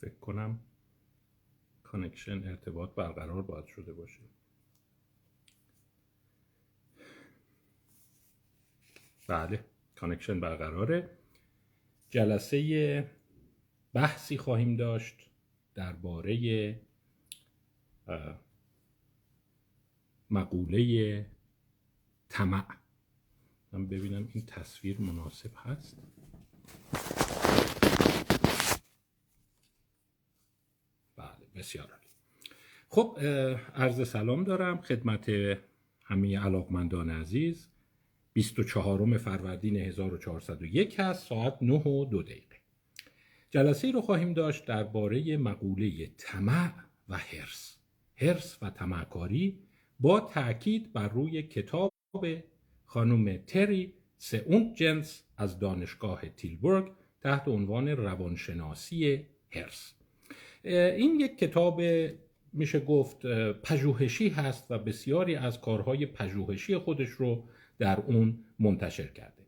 فکر کنم connection ارتباط برقرار باید شده باشه. بله connection برقراره. جلسه بحثی خواهیم داشت درباره مقوله طمع. من ببینم این تصویر مناسب هست بله بسیار عالی. خب عرض سلام دارم خدمت همه علاقمندان عزیز. 24 فروردین 1401 هست ساعت 9 و دو دقیقه. جلسه رو خواهیم داشت درباره مقوله طمع و هرس هرس و طمعکاری با تاکید بر روی کتاب خانم تری سئونت جنس از دانشگاه تیلبورگ تحت عنوان روانشناسی حرص این یک کتاب میشه گفت پژوهشی هست و بسیاری از کارهای پژوهشی خودش رو در اون منتشر کرده.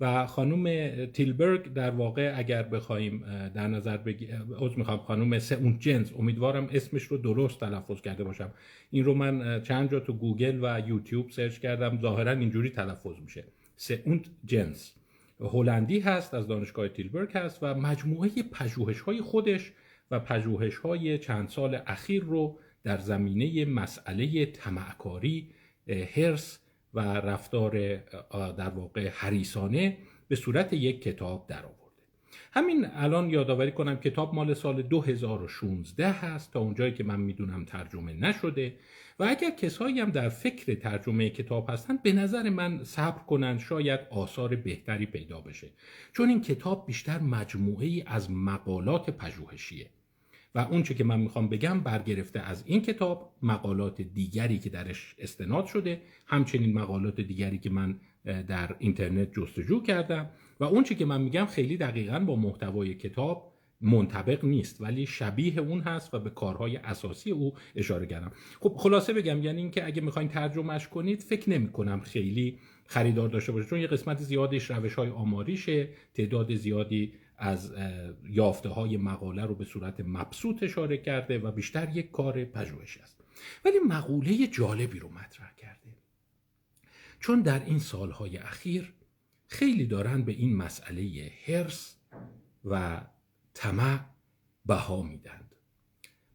و خانم تیلبرگ در واقع اگر بخوایم در نظر بگیریم از می‌خوام خانم سئونتجنس امیدوارم اسمش رو درست تلفظ کرده باشم. این رو من چند جا تو گوگل و یوتیوب سرچ کردم ظاهرا اینجوری تلفظ میشه. سئونت جنس هلندی هست از دانشگاه تیلبرگ هست و مجموعه پژوهش های خودش و پژوهش های چند سال اخیر رو در زمینه مسئله تمعکاری هرس و رفتار در واقع حریسانه به صورت یک کتاب در آورده همین الان یادآوری کنم کتاب مال سال 2016 هست تا اونجایی که من می‌دونم ترجمه نشده. و اگر کسایی هم در فکر ترجمه کتاب هستن به نظر من صبر کنن شاید آثار بهتری پیدا بشه. چون این کتاب بیشتر مجموعه ای از مقالات پژوهشیه. و اونچه که من می‌خوام بگم برگرفته از این کتاب مقالات دیگری که درش استناد شده همچنین مقالات دیگری که من در اینترنت جستجو کردم. و اونچه که من میگم خیلی دقیقا با محتوای کتاب منطبق نیست ولی شبیه اون هست و به کارهای اساسی او اشاره کردم. خب خلاصه بگم یعنی اینکه اگه می‌خواین ترجمهش کنید فکر نمی کنم خیلی خریدار داشته باشه چون یه قسمت زیادیش روش های آماریشه تعداد زیادی از یافته های مقاله رو به صورت مبسوط اشاره کرده و بیشتر یک کار پژوهشی است. ولی مقوله جالبی رو مطرح کرده. چون در این سالهای اخیر خیلی دارن به این مسئله هرس و طمع بها میدند.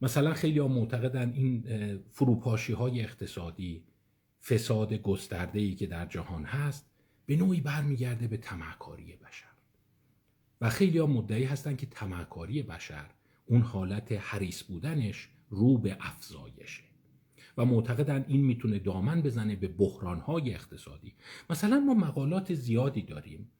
مثلا خیلی ها معتقدن این فروپاشی های اقتصادی فساد گسترده ای که در جهان هست به نوعی برمیگرده به تمعکاری بشر. و خیلی ها مدعی هستن که تمعکاری بشر اون حالت حریص بودنش رو به افزایشه. و معتقدن این می‌تونه دامن بزنه به بحرانهای اقتصادی. مثلا ما مقالات زیادی داریم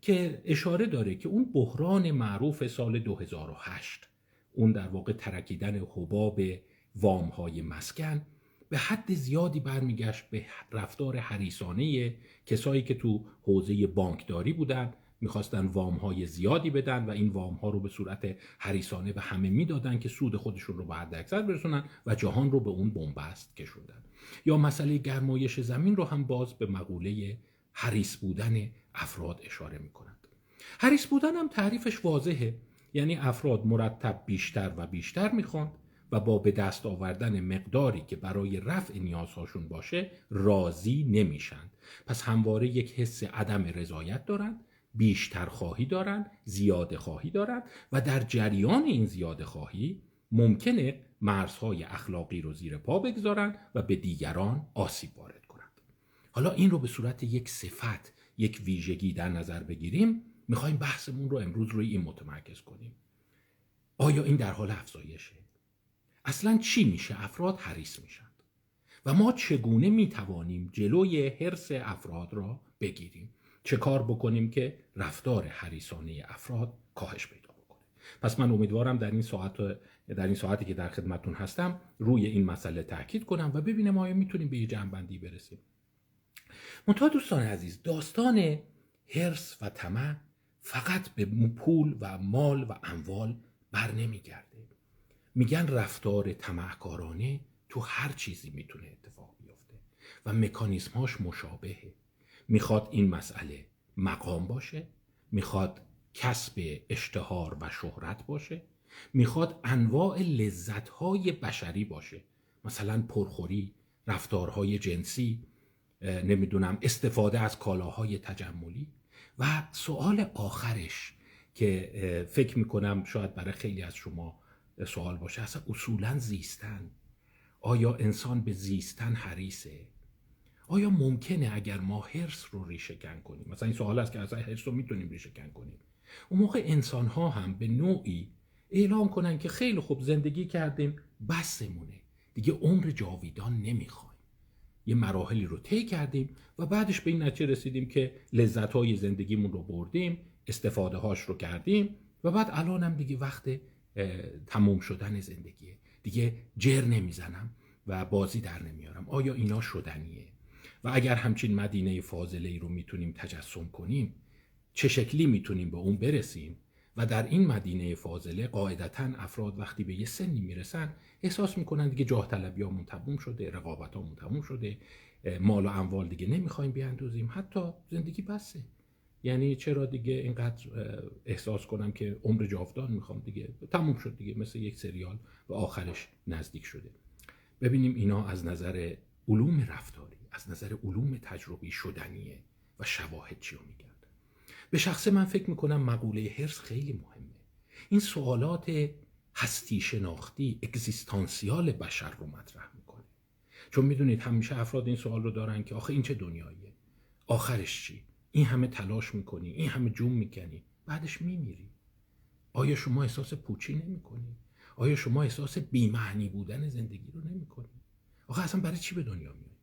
که اشاره داره که اون بحران معروف سال 2008 اون در واقع ترکیدن حباب وامهای مسکن به حد زیادی برمیگشت به رفتار حریسانه کسایی که تو حوزه بانکداری بودند می‌خواستن وام های زیادی بدن و این وام ها رو به صورت حریسانه به همه می‌دادن که سود خودشون رو به حد اکثر برسونن و جهان رو به اون بنبست کشوندن. یا مسئله گرمایش زمین رو هم باز به مقوله حریص بودن افراد اشاره می‌کنند. حریص بودن هم تعریفش واضحه. یعنی افراد مرتب بیشتر و بیشتر می‌خوان و با به دست آوردن مقداری که برای رفع نیازهاشون باشه راضی نمیشن. پس همواره یک حس عدم رضایت دارند بیشتر خواهی دارند زیاده خواهی دارند و در جریان این زیاده خواهی ممکنه مرزهای اخلاقی رو زیر پا بگذارند و به دیگران آسیب وارد کنند. حالا این رو به صورت یک صفت یک ویژگی در نظر بگیریم می‌خوایم بحثمون رو امروز روی این متمرکز کنیم. آیا این در حال افزایشه؟ اصلا چی میشه؟ افراد حریص میشند و ما چگونه می‌توانیم جلوی حرس افراد را بگیریم؟ چه کار بکنیم که رفتار حریصانه افراد کاهش پیدا بکنه. پس من امیدوارم در این ساعت در این ساعتی که در خدمتون هستم روی این مسئله تاکید کنم و ببینم آیا می‌تونیم به یه جنبندی برسیم. منتها دوستان عزیز داستان هرس و طمع فقط به پول و مال و اموال بر نمیگرده. میگن رفتار طمعکارانه تو هر چیزی می‌تونه اتفاق بیفته و مکانیزمهاش مشابهه. می‌خواد این مسئله مقام باشه می‌خواد کسب اشتهار و شهرت باشه می‌خواد انواع لذتهای بشری باشه. مثلا پرخوری رفتارهای جنسی نمی‌دونم استفاده از کالاهای تجملی. و سوال آخرش که فکر می‌کنم شاید برای خیلی از شما سوال باشه اصلا اصولا زیستن آیا انسان به زیستن حریصه؟ آیا ممکنه اگر ما هرس رو ریشهکن کنیم؟ مثلا این سوال است که اصلا هرس رو می‌تونیم ریشهکن کنیم. اون موقع انسان ها هم به نوعی اعلام کنن که خیلی خوب زندگی کردیم بسمونه. دیگه عمر جاویدان نمی‌خوایم. یه مراحلی رو طی کردیم و بعدش به این نتیجه رسیدیم که لذت های زندگیمون رو بردیم استفاده هاش رو کردیم و بعد الانم دیگه وقت تموم شدن زندگیه. دیگه جر نمی‌زنم و بازی در نمیارم. آیا اینا شدنیه؟ و اگر همچین مدینه فاضله ای رو می‌تونیم تجسم کنیم چه شکلی می‌تونیم به اون برسیم؟ و در این مدینه فاضله قاعدتا افراد وقتی به یه سنی می‌رسن احساس می‌کنن دیگه جاه طلبی ها تموم شده رقابت ها تموم شده مال و اموال دیگه نمی‌خوایم بیاندازیم حتی زندگی بسه. یعنی چرا دیگه اینقدر احساس کنم که عمر جاودان می‌خوام دیگه تموم شد دیگه مثل یک سریال و آخرش نزدیک شده. ببینیم اینا از نظر علوم رفتاری. از نظر علوم تجربی شدنیه و شواهد چی میگن به شخص من فکر می‌کنم مقوله هرس خیلی مهمه. این سوالات هستی شناختی اگزیستانسیال بشر رو مطرح می‌کنه. چون می‌دونید همیشه افراد این سوال رو دارن که آخه این چه دنیاییه؟ آخرش چی؟ این همه تلاش می‌کنی این همه جون می‌کنی بعدش میمیری. آیا شما احساس پوچی نمی‌کنی؟ آیا شما احساس بیمعنی بودن زندگی رو نمی‌کنی؟ آخه اصلا برای چی به دنیا میای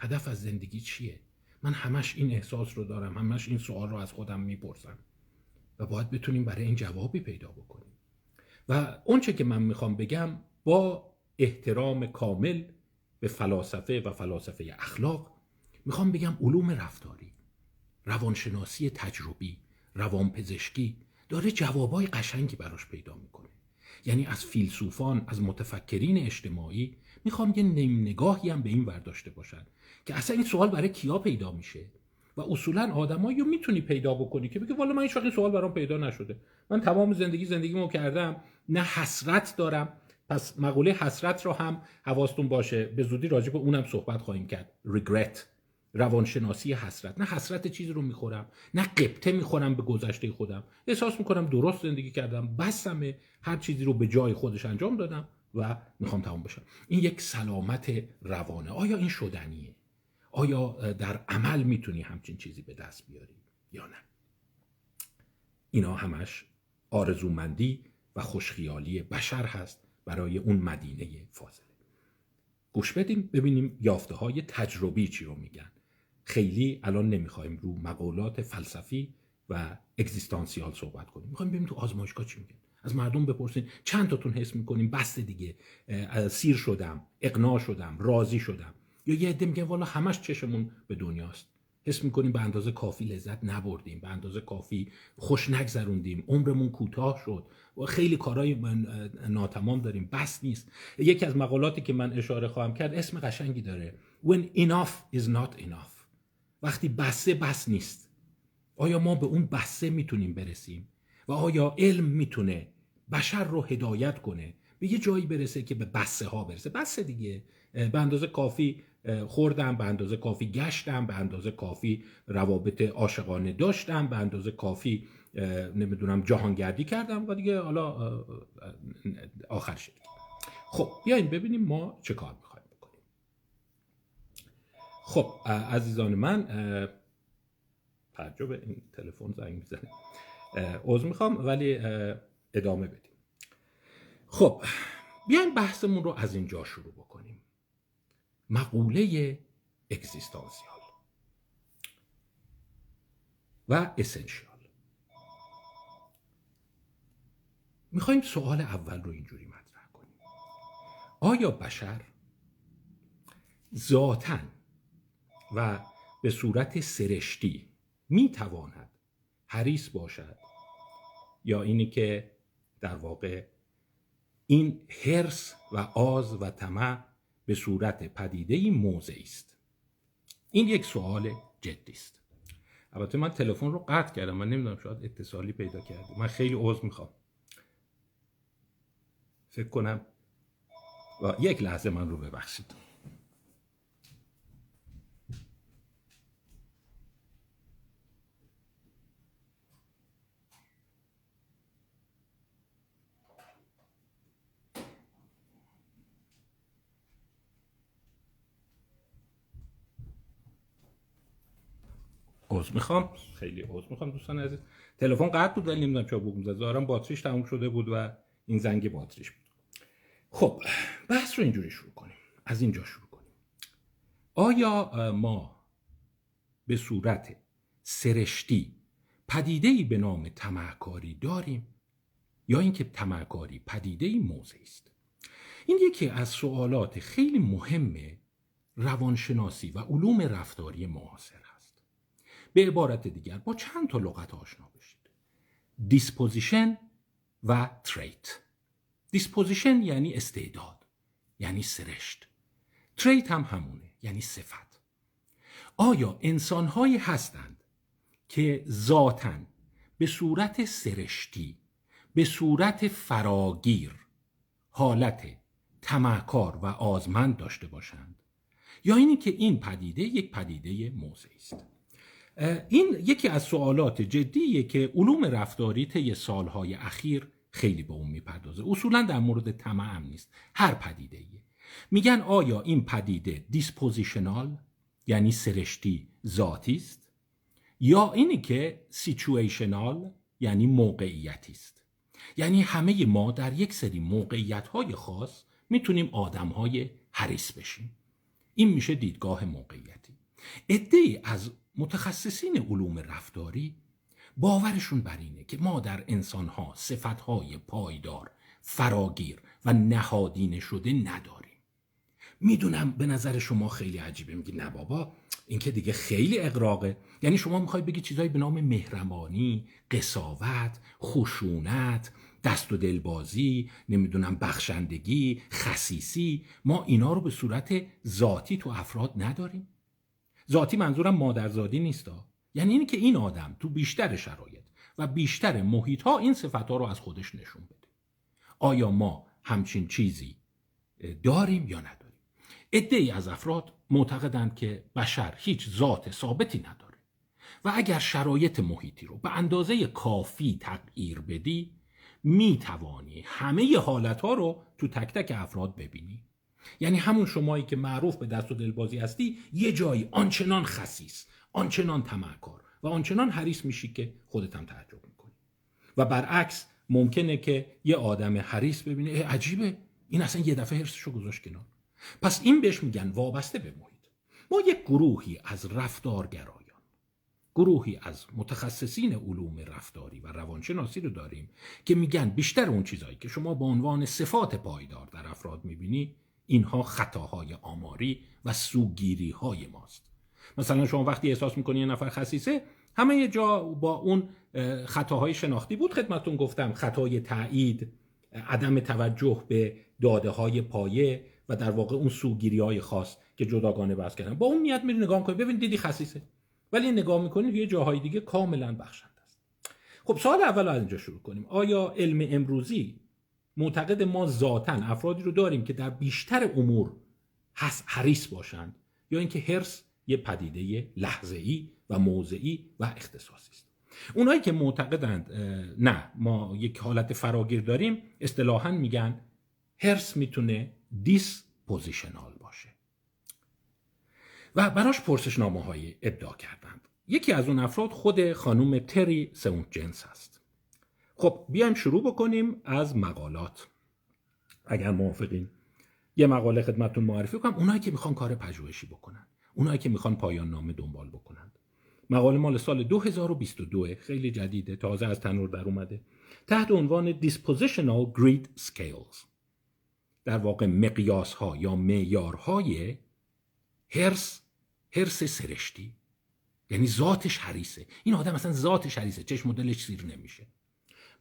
هدف از زندگی چیه؟ من همش این احساس رو دارم همش این سوال رو از خودم می‌پرسم و باید بتونیم برای این جوابی پیدا بکنیم. و اونچه که من می‌خوام بگم با احترام کامل به فلاسفه و فلاسفه اخلاق می‌خوام بگم علوم رفتاری روانشناسی تجربی روانپزشکی داره جوابای قشنگی براش پیدا می‌کنه. یعنی از فیلسوفان از متفکرین اجتماعی می‌خوام یه نیم نگاهی هم به این ورداشته باشن که اصلا این سوال برای کیا پیدا میشه؟ و اصولا آدمایی رو می‌تونی پیدا بکنی که بگه والا من هیچ این سوال برام پیدا نشده. من تمام زندگی زندگیمو کردم نه حسرت دارم. پس مقوله حسرت رو هم حواستون باشه. به زودی راجع به اونم صحبت خواهیم کرد. Regret. روانشناسی حسرت. نه حسرت چیزی رو می‌خورم نه قبطه می‌خورم به گذشته خودم. احساس می‌کنم درست زندگی کردم بسمه هر چیزی رو به جای خودش انجام دادم و می‌خوام تمام بشم. این یک سلامت روانه. آیا این شدنیه؟ آیا در عمل می‌تونی همچین چیزی به دست بیاری یا نه؟ اینا همش آرزومندی و خوشخیالی بشر هست برای اون مدینه فاضله. گوش بدیم ببینیم یافته های تجربی چی رو میگن. خیلی الان نمی‌خوایم رو مقولات فلسفی و اگزیستانسیال صحبت کنیم. می‌خوایم ببینیم تو آزمایشگاه چی میگن؟ از مردم بپرسین. چند تاتون حس می‌کنیم؟ بس دیگه. سیر شدم اقناع شدم راضی شدم. یا یه عده میگن والا همش چشمون به دنیاست. حس می‌کنیم به اندازه کافی لذت نبردیم به اندازه کافی خوش نگذروندیم. عمرمون کوتاه شد. و خیلی کارهای ناتمام داریم. بس نیست. یکی از مقالاتی که من اشاره خواهم کرد اسم قشنگی داره. When enough is not enough. وقتی بسه بس نیست. آیا ما به اون بسه می‌تونیم برسیم؟ و آیا علم می‌تونه بشر رو هدایت کنه؟ به یه جایی برسه که به بسه ها برسه. بسه دیگه. به اندازه کافی خوردم به اندازه کافی گشتم به اندازه کافی روابط عاشقانه داشتم به اندازه کافی نمی‌دونم جهانگردی کردم و دیگه حالا آخر شد خب بیاین ببینیم ما چه کار می‌خوایم. بکنیم خب عزیزان من تعجب این تلفن زنگ می‌زنه. عضو می‌خوام ولی ادامه بدیم. خب بیاین بحثمون رو از اینجا شروع بکنیم. مقوله اگزیستانسیال و اسنشیال. می‌خوایم سوال اول رو اینجوری مطرح کنیم. آیا بشر ذاتا و به صورت سرشتی می‌تواند حریص باشد. یا اینی که در واقع این حرس و آز و طمع به صورت پدیده موضعی است. این یک سوال جدی است. البته من تلفن رو قطع کردم. من نمی‌دونم شاید اتصالی پیدا کرده. من خیلی عذر می‌خوام. فکر کنم و یک لحظه من رو ببخشید. عذر می‌خوام. خیلی عذر می‌خوام دوستان عزیز. تلفن قطع بود ولی نمی‌دونم چرا بوق می‌زد. ظاهرا باتریش تموم شده بود و این زنگ باتریش بود. خب بحث رو اینجوری شروع کنیم. از اینجا شروع کنیم. آیا ما به صورت سرشتی پدیده به نام تمعکاری داریم؟ یا اینکه تمعکاری پدیده موضع است؟ این یکی از سوالات خیلی مهم روانشناسی و علوم رفتاری معاصر به عبارت دیگر با چند تا لغت آشنا بشید. disposition و trait disposition یعنی استعداد یعنی سرشت. trait هم همونه یعنی صفت. آیا انسانهایی هستند که ذاتا به صورت سرشتی به صورت فراگیر حالت طمعکار و آزمند داشته باشند؟ یا اینی که این پدیده یک پدیده موضعی است؟ این یکی از سوالات جدیه که علوم رفتاری طی سالهای اخیر خیلی به اون می‌پردازه. اصولا در مورد طمع نیست. هر پدیده ایه. میگن آیا این پدیده dispositional یعنی سرشتی ذاتی است؟ یا اینی که situational یعنی موقعیتی است؟ یعنی همه ما در یک سری موقعیت های خاص می‌تونیم آدم های حریص بشیم. این میشه دیدگاه موقعیتی. عده از متخصصین علوم رفتاری باورشون بر اینه که ما در انسانها صفتهای پایدار فراگیر و نهادینه شده نداریم. می‌دونم به نظر شما خیلی عجیبه. میگی نه بابا این که دیگه خیلی اقراقه یعنی شما می‌خوای بگی چیزایی به نام مهربانی قصاوت خشونت دست و دلبازی نمی‌دونم بخشندگی خصیصی ما اینا رو به صورت ذاتی تو افراد نداریم. ذاتی منظورم مادرزادی نیستا. یعنی اینی که این آدم تو بیشتر شرایط و بیشتر محیط ها این صفت ها رو از خودش نشون بده. آیا ما همچین چیزی داریم یا نداریم؟ ای از افراد معتقدند که بشر هیچ ذات ثابتی نداره. و اگر شرایط محیطی رو به اندازه کافی تغییر بدی می توانی همه حالت ها رو تو تک تک افراد ببینی. یعنی همون شمایی که معروف به دست و دلبازی هستی یه جایی آنچنان خسیس آنچنان تمکار و آنچنان حریص میشی که خودت هم تعجب می‌کنی. و برعکس ممکنه که یه آدم حریص ببینه عجیبه این اصلا یه دفعه حرسشو گذاشت کنار. پس این بهش میگن وابسته به محیط. ما یک گروهی از رفتارگرایان گروهی از متخصصین علوم رفتاری و روانشناسی رو داریم که میگن بیشتر اون چیزهایی که شما به عنوان صفات پایدار در افراد می‌بینی اینها خطاهای آماری و سوگیری های ماست. مثلا شما وقتی احساس می‌کنی یه نفر خصیصه همه یه جا با اون خطاهای شناختی بود خدمتون گفتم. خطای تایید عدم توجه به داده های پایه و در واقع اون سوگیری های خاص که جداگانه بحث کردن. با اون نیت میری نگاه کنید ببین دیدی خصیصه. ولی نگاه می‌کنید یه جاهای دیگه کاملا بخشنده است. خب سوال اول از اینجا شروع کنیم. آیا علم امروزی معتقد ما ذاتا افرادی رو داریم که در بیشتر امور حریص باشند یا اینکه هرس یه پدیده لحظه ای و موضعی و اختصاصی است. اونایی که معتقدند نه ما یک حالت فراگیر داریم اصطلاحا میگن هرس می‌تونه دیس پوزیشنال باشه. و براش پرسشنامه های ابداع کردند. یکی از اون افراد خود خانوم تری سونت جنس هست. خب بیایم شروع بکنیم از مقالات. اگر موافقین یه مقاله خدمتتون معرفی کنم. اونایی که می‌خوان کار پژوهشی بکنن اونایی که می‌خوان پایان نامه دنبال بکنند مقاله مال سال 2022 خیلی جدیده تازه از تنور در اومده. تحت عنوان Dispositional Grid Scales. در واقع مقیاس ها یا معیارهای هرس هرس سرشتی. یعنی ذاتش حریصه. این آدم اصلا ذاتش حریصه. چشم مدلش سیر نمیشه.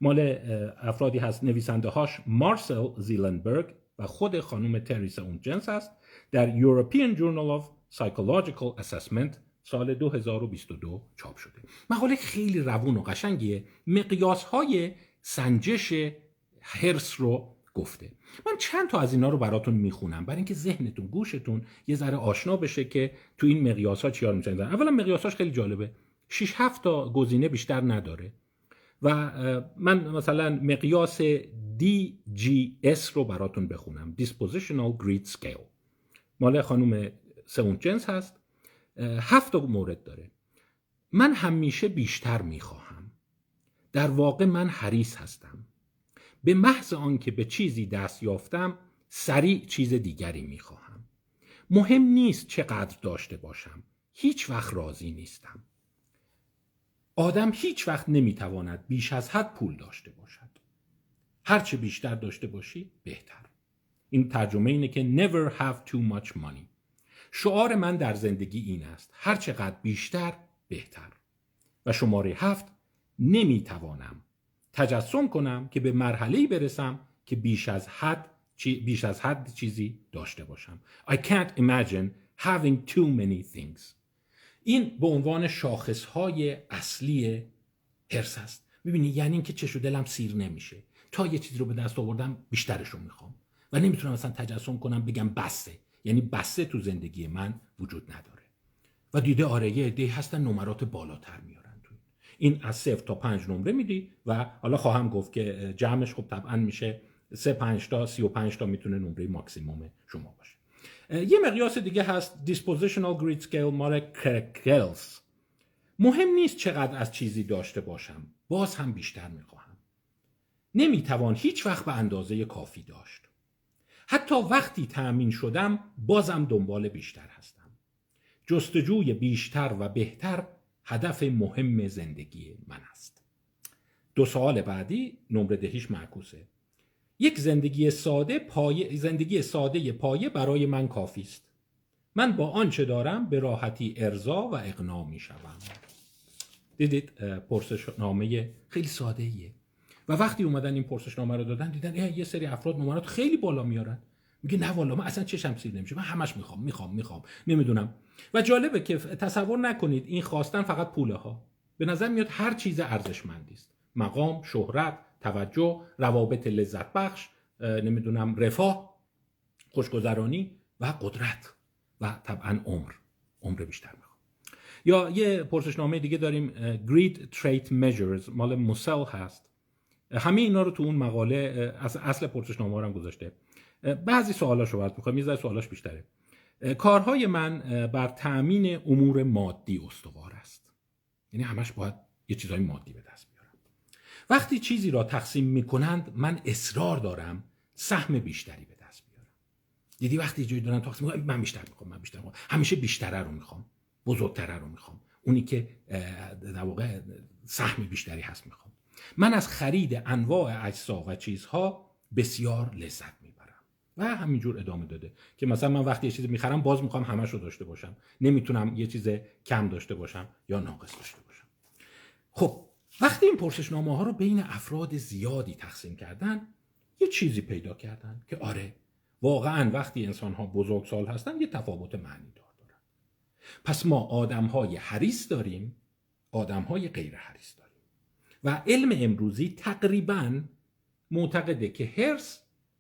مال افرادی هست نویسنده هاش مارسل زیلنبرگ و خود خانم تریسا اون جنس هست در European Journal of Psychological Assessment سال 2022 چاپ شده. مقاله خیلی روون و قشنگیه مقیاس های سنجش هرس رو گفته. من چند تا از اینا رو براتون می‌خونم. برای اینکه ذهنتون گوشتون یه ذره آشنا بشه که تو این مقیاس ها چیار می‌تونن اولا مقیاساش خیلی جالبه. 6 7 تا گزینه بیشتر نداره. و من مثلا مقیاس DGS رو براتون بخونم. Dispositional Grid Scale. مال خانم سونت جنس هست. هفت مورد داره. من همیشه بیشتر می‌خواهم. در واقع من حریص هستم. به محض آنکه به چیزی دست یافتم سریع چیز دیگری می‌خواهم. مهم نیست چقدر داشته باشم. هیچ وقت راضی نیستم. آدم هیچ وقت نمی‌تواند بیش از حد پول داشته باشد. هرچه بیشتر داشته باشی بهتر. این ترجمه اینه که never have too much money. شعار من در زندگی این است. هر چقدر بیشتر بهتر. و شماره هفت نمی‌توانم تجسم کنم که به مرحله برسم که بیش از حد بیش از حد چیزی داشته باشم. I can't imagine having too many things. این به عنوان شاخص های اصلی هرس است. می‌بینی؟ یعنی اینکه چش و دلم سیر نمیشه. تا یه چیزی رو به دست آوردم بیشترش رو می‌خوام. و نمی‌تونم مثلا تجسم کنم بگم بسته یعنی بسته تو زندگی من وجود نداره. و دیده آره یه عده هستن نمرات بالاتر میارن تو این از صفر تا پنج نمره میدی و حالا خواهم گفت که جمعش خب طبعا میشه سه پنج تا سی و پنج تا می‌تونه نمره ماکسیموم شما باشه. یه مقیاس دیگه هست Dispositional Grid Scale مال کرکلز مهم نیست چقدر از چیزی داشته باشم. باز هم بیشتر می‌خواهم. نمی‌توان هیچ وقت به اندازه کافی داشت. حتی وقتی تأمین شدم بازم دنبال بیشتر هستم. جستجوی بیشتر و بهتر هدف مهم زندگی من است. دو سال بعدی نمره دهیش معکوسه. یک زندگی ساده پایه زندگی ساده پایه برای من کافی است. من با آنچه دارم به راحتی ارضا و اقنا می شوم. دیدید پرسشنامه خیلی ساده ایه. و وقتی اومدن این پرسشنامه رو دادن دیدن یه سری افراد نمرات خیلی بالا میارن. میگه نه والا من اصلا چشم سیر نمیشه. من همش می‌خوام می‌خوام می‌خوام. نمی‌دونم. و جالبه که تصور نکنید این خواستن فقط پوله ها به نظر میاد هر چیز ارزشمندی است. مقام شهرت توجه روابط لذت بخش نمی‌دونم رفاه خوشگذرانی و قدرت و طبعا عمر. عمر بیشتر می‌خوام. یا یه پرسشنامه دیگه داریم Great Trait Measures مال موسل هست. همه اینا رو تو اون مقاله اصل پرسشنامه هم گذاشته. بعضی سوالاش رو می‌خوام یه سوالاش بیشتره. کارهای من بر تأمین امور مادی استوار است. یعنی همش باید یه چیزهای مادی به دست وقتی چیزی را تقسیم می‌کنند من اصرار دارم سهم بیشتری به دست بیارم. دیدی وقتی جایی دارن تقسیم می‌کنن من بیشتر می‌خوام من بیشتر می‌خوام. همیشه بیشتره رو می‌خوام بزرگتره رو می‌خوام. اونی که در واقع سهم بیشتری هست می‌خوام. من از خرید انواع اجزا و چیزها بسیار لذت و همینجور ادامه داده که مثلا من وقتی یه چیزی می‌خرم باز می‌خوام همش رو داشته باشم. نمی‌تونم یه چیز کم داشته باشم یا ناقص داشته باشم. خب وقتی این پرسشنامه ها رو بین افراد زیادی تقسیم کردن یه چیزی پیدا کردن که آره واقعا وقتی انسان ها بزرگسال هستن یه تفاوت معنی دار دارن. پس ما آدم های حریص داریم آدم های غیر حریص داریم. و علم امروزی تقریبا معتقده که هرس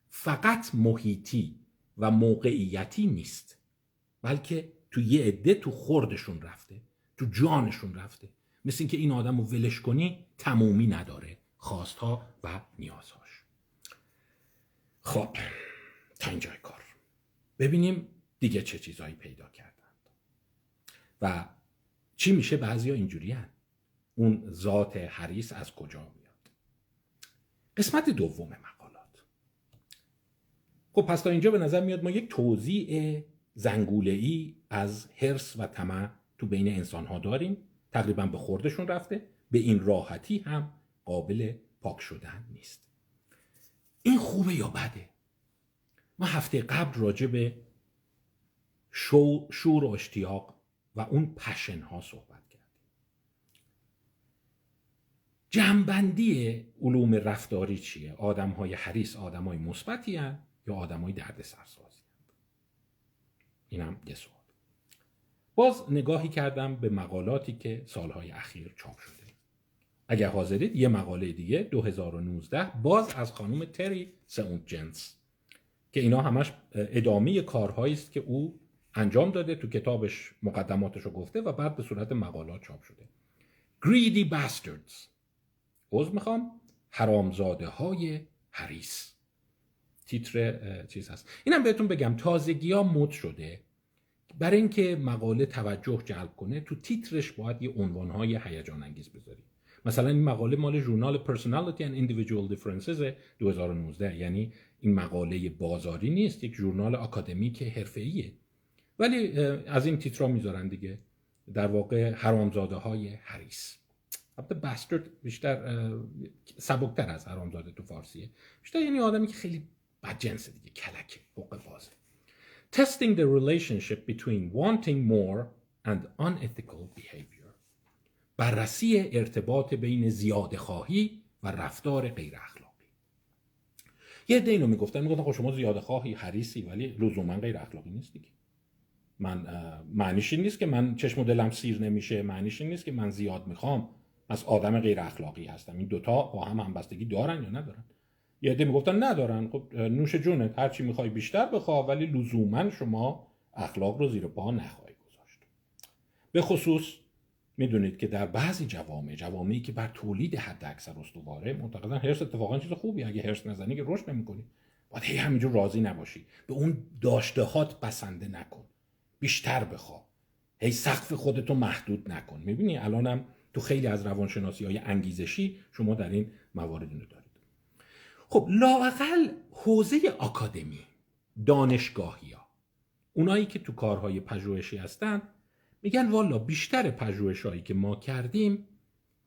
فقط محیطی و موقعیتی نیست بلکه تو یه عده تو خوردشون رفته تو جانشون رفته. مثل اینکه این آدم رو ولش کنی تمومی نداره. خواستها و نیازهاش. خب تا اینجای کار. ببینیم دیگه چه چیزهایی پیدا کردند. و چی میشه؟ بعضی ها اینجوری اون ذات حریص از کجا میاد؟ قسمت دوم من خب پس تا اینجا به نظر میاد ما یک توضیع زنگوله ای از هرس و طمع تو بین انسان ها داریم. تقریبا به خوردشون رفته به این راحتی هم قابل پاک شدن نیست. این خوبه یا بده؟ ما هفته قبل راجع به شور و اشتیاق و اون پشن ها صحبت کردیم. جنبندی علوم رفتاری چیه؟ آدم های حریص آدم های مثبتی یا آدمای درد سرسازی اینم یه سوال. باز نگاهی کردم به مقالاتی که سالهای اخیر چاپ شده. اگر حاضرید یه مقاله دیگه 2019 باز از خانم تری سئونت جنس که اینا همش ادامه کارهایی است که او انجام داده تو کتابش مقدماتش رو گفته و بعد به صورت مقالات چاپ شده. Greedy Bastards. عوض می‌خوام حرامزاده های حریس تیتر چیز هست. اینم بهتون بگم تازگی ها مد شده. برای اینکه مقاله توجه جلب کنه تو تیترش باید یه عنوان های هیجان انگیز بذاری. مثلا این مقاله مال ژورنال Personality and Individual Differences 2019 یعنی این مقاله بازاری نیست یک ژورنال آکادمیک حرفه‌ایه. ولی از این تیترا می‌ذارن دیگه. در واقع حرامزاده های حریس البته باسترد بیشتر سبکتر از حرامزاده تو فارسیه. بیشتر یعنی آدمی که خیلی بدجنس دیگه کلکه حق بازه. Testing the relationship between wanting more and unethical behavior. بررسی ارتباط بین زیاده خواهی و رفتار غیر اخلاقی. یه عده اینو می‌گفتن می‌گفتن خب شما زیاده خواهی حریصی ولی لزوما غیر اخلاقی نیست دیگه. من معنیش این نیست که من چشم و دلم سیر نمیشه معنیش این نیست که من زیاد می‌خوام. از آدم غیر اخلاقی هستم. این دوتا با هم همبستگی دارن یا ندارن؟ یه عده می‌گفتن ندارن. خب نوش جونه هر چی می‌خوای بیشتر بخوا ولی لزوما شما اخلاق رو زیر پا نخواهی گذاشت. به خصوص می‌دونید که در بعضی جوامع جوامعی که بر تولید حد اکثر استواره معتقدن هرس اتفاقا چیز خوبی اگه هرس نزنی که رشد نمی‌کنی. باید هی همینجور راضی نباشی. به اون داشتهات بسنده نکن. بیشتر بخوا هی سقف خودتو محدود نکن. می‌بینی؟ الانم تو خیلی از روانشناسی های انگیزشی شما در این موارد دارید. خب لاقل حوزه آکادمی دانشگاهی ها اونایی که تو کارهای پژوهشی هستن میگن والا بیشتر پژوهش هایی که ما کردیم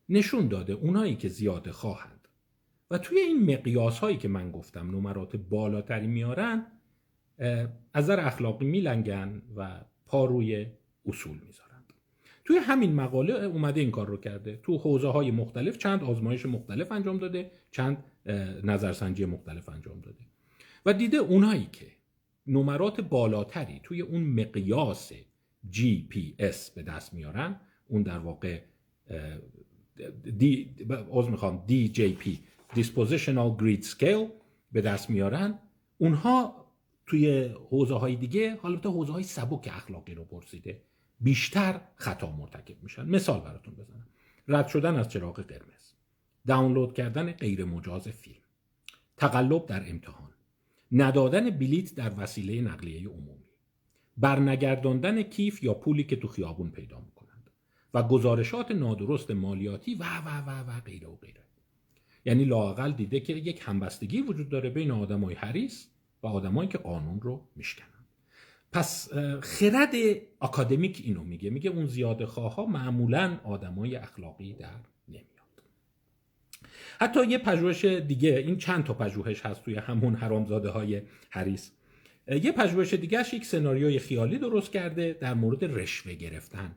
نشون داده اونایی که زیاده خواهند. و توی این مقیاس هایی که من گفتم نمرات بالاتری میارن از نظر اخلاقی میلنگن و پا روی اصول می‌ذارند توی همین مقاله اومده این کار رو کرده. تو حوزه های مختلف چند آزمایش مختلف انجام داده چند نظرسنجی مختلف انجام داده. و دیده اونایی که نمرات بالاتری توی اون مقیاس GPS به دست میارن اون در واقع دی از می‌خوام DJP Dispositional Grid Scale به دست میارن. اونها توی حوزه های دیگه حالا حوزه های سبک اخلاقی رو پرسیده. بیشتر خطا مرتکب میشن. مثال براتون بزنم. رد شدن از چراغ قرمز. دانلود کردن غیر مجاز فیلم. تقلب در امتحان. ندادن بلیت در وسیله نقلیه عمومی. برنگرداندن کیف یا پولی که تو خیابون پیدا می‌کنند. و گزارشات نادرست مالیاتی و و و و غیره و غیره. یعنی لاقل دیده که یک همبستگی وجود داره بین آدمای حریص و آدمایی که قانون رو میشکنن. پس خرد اکادمیک اینو میگه. میگه اون زیاده خواه معمولا آدمای اخلاقی در حتی یه پژوهش دیگه این چند تا پژوهش هست توی همون حرامزاده های حریص یه پژوهش دیگهش یک سناریوی خیالی درست کرده در مورد رشوه گرفتن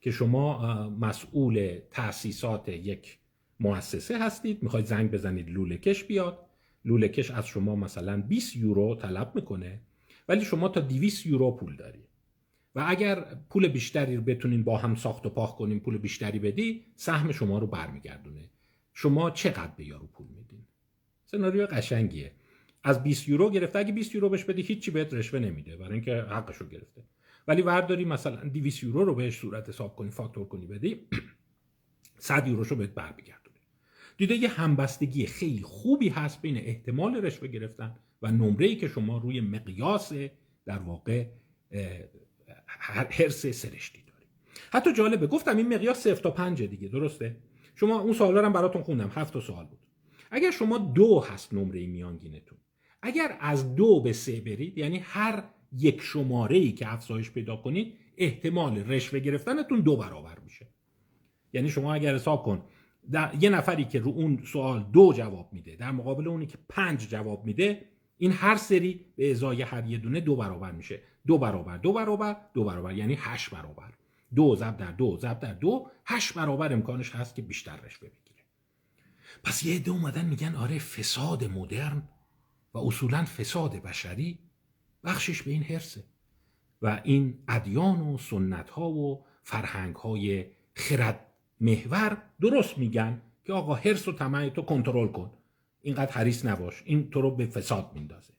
که شما مسئول تأسیسات یک مؤسسه هستید. می‌خواید زنگ بزنید لوله کش بیاد. لوله کش از شما مثلا 20 یورو طلب می‌کنه. ولی شما تا 200 یورو پول داری. و اگر پول بیشتری رو بتونین با هم ساخت و پاک کنین پول بیشتری بدی سهم شما رو برمیگردونه. شما چقدر به یارو پول میدین؟ سناریو قشنگیه. از 20 یورو گرفته اگه 20 یورو بهش بدی هیچی بهت رشوه نمیده برای اینکه حقش رو گرفته. ولی ورداری مثلا 200 یورو رو بهش صورت حساب کنی فاکتور کنی بدی 100 یوروشو بهت برمیگردونه. دیده یه همبستگی خیلی خوبی هست بین احتمال رشوه گرفتن و نمره که شما روی مقیاس در واقع حرس سرشتی داری حتی جالبه گفتم این مقیاس 0 تا 5 دیگه درسته؟ شما اون سوالا هم براتون خوندم هفت سوال بود. اگر شما دو هست نمره میانگینتون اگر از دو به سه برید یعنی هر یک شماره ای که افزایش پیدا کنید احتمال رشوه گرفتنتون دو برابر میشه. یعنی شما اگر حساب کن یه نفری که رو اون سوال دو جواب میده در مقابل اونی که پنج جواب میده این هر سری به ازای هر یه دونه دو برابر میشه. دو برابر دو برابر دو برابر یعنی هشت برابر. دو ضرب در دو ضرب در دو هشت برابر امکانش هست که بیشتر رشوه بگیره. پس یه عده اومدن میگن آره فساد مدرن و اصولا فساد بشری بخشش به این حرسه و این ادیان و سنت ها و فرهنگ های خرد محور درست میگن که آقا حرس و طمع تو کنترل کن. اینقدر حریص نباش. این تو رو به فساد میندازه.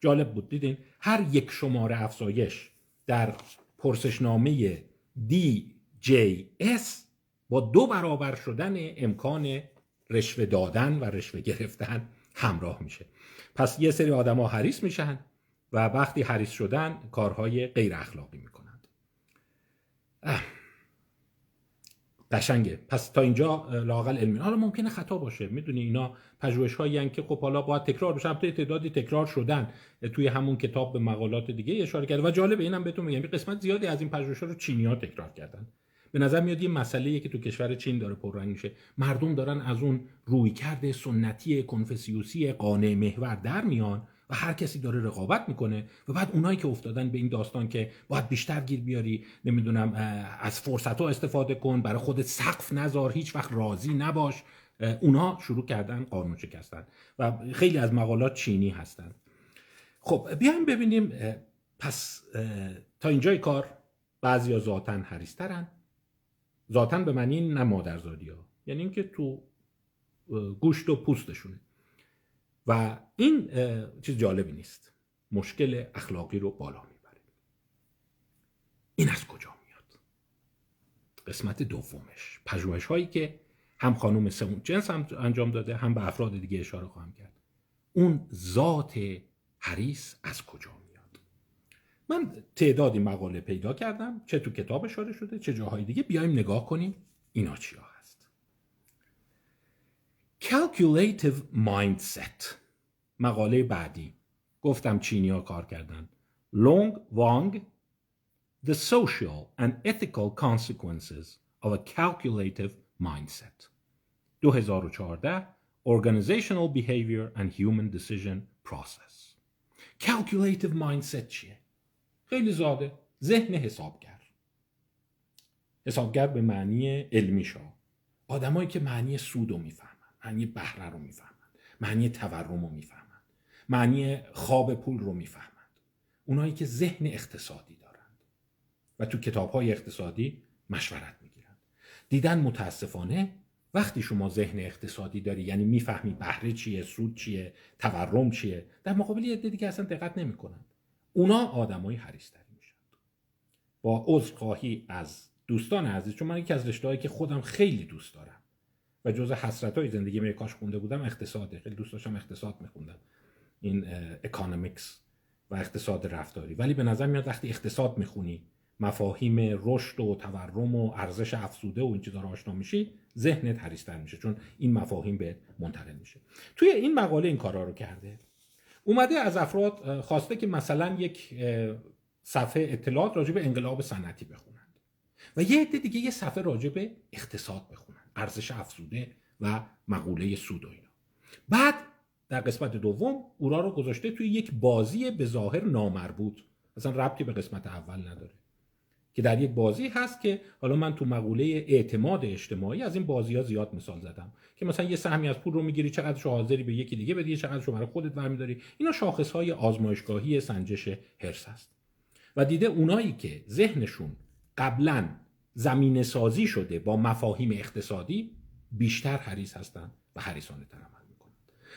جالب بود دیدین؟ هر یک شماره افزایش در پرسشنامه DJS با دو برابر شدن امکان رشوه دادن و رشوه گرفتن همراه میشه. پس یه سری آدما حریص میشن و وقتی حریص شدن کارهای غیر اخلاقی می‌کنند. قشنگه. پس تا اینجا لاقل علمی حالا ممکنه خطا باشه. می‌دونی اینا پژوهش هایی که خب حالا باید تکرار بشه. البته تعدادی تکرار شدن توی همون کتاب به مقالات دیگه اشاره کرده. و جالب اینم بهتون میگم. قسمت زیادی از این پژوهش‌ها رو چینی‌ها تکرار کردن. به نظر میاد یه مسئله که تو کشور چین داره پررنگ میشه. مردم دارن از اون رویکرد سنتی کنفسیوسی قانع محور در میان. و هر کسی داره رقابت می‌کنه و بعد اونایی که افتادن به این داستان که باید بیشتر گیر بیاری نمی‌دونم از فرصت ها استفاده کن برای خودت سقف نذار هیچ وقت راضی نباش اونها شروع کردن قانون شکستن و خیلی از مقالات چینی هستن. خب بیایم ببینیم پس تا اینجای کار بعضی ها ذاتن حریسترن ذاتن به معنی نه مادرزادی ها یعنی اینکه تو گوشت و پوستشونه. و این چیز جالبی نیست. مشکل اخلاقی رو بالا می‌بره. این از کجا میاد؟ قسمت دومش. پژوهش هایی که هم خانم سمون جنس هم انجام داده هم به افراد دیگه اشاره خواهم کرد. اون ذات حریس از کجا میاد؟ من تعدادی مقاله پیدا کردم چه تو کتاب اشاره شده چه جاهای دیگه. بیایم نگاه کنیم اینا هست calculative mindset مقاله بعدی گفتم چینی ها کار کردن لونگ وانگ The social and ethical consequences of a calculative mindset 2014 Organizational Behavior and Human Decision Process Calculative mindset چیه؟ خیلی زاده ذهن حسابگر حسابگر به معنی علمی شا آدمایی که معنی سود رو می‌فهمن معنی بهره رو می‌فهمن معنی تورم رو می‌فهمن معنی خواب پول رو می‌فهمند. اونایی که ذهن اقتصادی دارند و تو کتاب های اقتصادی مشورت می‌گیرند. دیدن متاسفانه وقتی شما ذهن اقتصادی داری یعنی می‌فهمی بهره چیه سود چیه تورم چیه در مقابل یه دیگه اصلا دقت نمی‌کنند. اونا آدمای حریصتری میشن. با عذرخواهی از دوستان عزیز چون من یکی از رشته‌هایی که خودم خیلی دوست دارم و جز حسرت های زندگی می کاش خونده بودم اقتصاده. خیلی دوست داشتم اقتصاد میخوندم. این economics و اقتصاد رفتاری. ولی به نظر میاد وقتی اقتصاد می‌خونی مفاهیم رشد و تورم و ارزش افزوده و این چیزا رو آشنا میشی ذهنت حریصتر میشه چون این مفاهیم بهت منتقل میشه. توی این مقاله این کارا رو کرده. اومده از افراد خواسته که مثلا یک صفحه اطلاعات راجع به انقلاب صنعتی بخونند. و یه عده دیگه یه صفحه راجع به اقتصاد بخونند. ارزش افزوده و مقوله سود و اینا. بعد در قسمت دوم اورا رو گذاشته توی یک بازی به ظاهر نامربوط. اصلا ربطی به قسمت اول نداره. که در یک بازی هست که حالا من تو مقوله اعتماد اجتماعی از این بازی ها زیاد مثال زدم. که مثلا یه سهمی از پول رو می‌گیری چقدر شو حاضری به یکی دیگه بدی چقدر شو برای خودت برمیداری. اینا شاخص های آزمایشگاهی سنجش هرس هست. و دیده اونایی که ذهنشون قبلا زمین سازی شده با مفاهیم اقتصادی بیشتر حریص هستن و حریصانه تر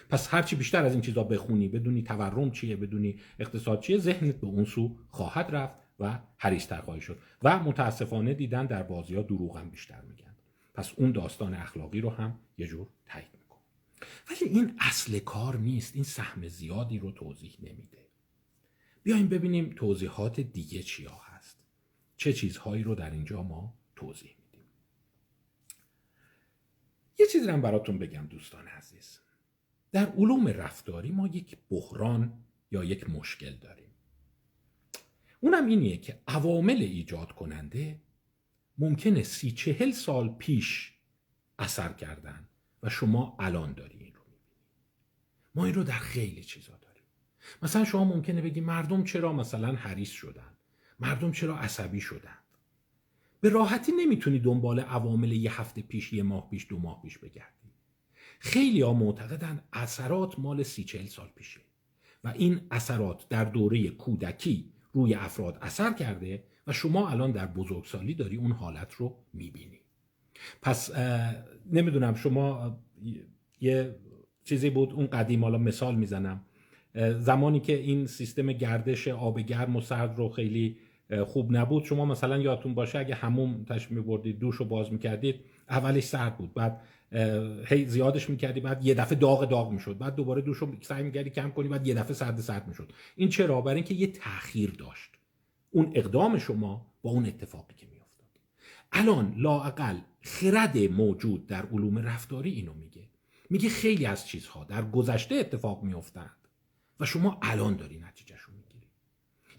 پس هرچی بیشتر از این چیزا بخونی بدونی تورم چیه بدونی اقتصاد چیه ذهنت به اون سو خواهد رفت و حریصتر خواهی شد. و متاسفانه دیدن در بازی ها دروغ هم بیشتر میگن. پس اون داستان اخلاقی رو هم یه جور تایید می‌کنه ولی این اصل کار نیست. این سهم زیادی رو توضیح نمیده. بیایم ببینیم توضیحات دیگه چیا هست چه چیزهایی رو در اینجا ما توضیح میدیم؟ یه چیزی رو براتون بگم دوستان عزیز. در علوم رفتاری ما یک بحران یا یک مشکل داریم. اونم اینیه که عوامل ایجاد کننده ممکنه سی چهل سال پیش اثر کردن و شما الان داری این رو می‌بینی. ما این رو در خیلی چیزا داریم. مثلا شما ممکنه بگی مردم چرا مثلا حریص شدن؟ مردم چرا عصبی شدن؟ به راحتی نمی‌تونی دنبال عوامل یه هفته پیش یه ماه پیش دو ماه پیش بگردی. خیلی ها معتقدن اثرات مال سی چهل سال پیشه و این اثرات در دوره کودکی روی افراد اثر کرده و شما الان در بزرگسالی داری اون حالت رو می‌بینی. پس نمی‌دونم شما یه چیزی بود؟ اون قدیم حالا مثال می‌زنم. زمانی که این سیستم گردش آب گرم و سرد رو خیلی خوب نبود. شما مثلا یادتون باشه اگه هموم تش میبردید دوش رو باز می‌کردید اولش سرد بود. بعد هی زیادش می‌کردی بعد یه دفعه داغ داغ می‌شد. بعد دوباره دوش رو سعی می‌کردی کم کنی بعد یه دفعه سرد سرد می‌شد. این چرا؟ برای اینکه یه تاخیر داشت. اون اقدام شما با اون اتفاقی که میافتاد. الان لااقل خرد موجود در علوم رفتاری اینو میگه. میگه خیلی از چیزها در گذشته اتفاق میافتند. و شما الان داری نتیجهشو می‌گیری.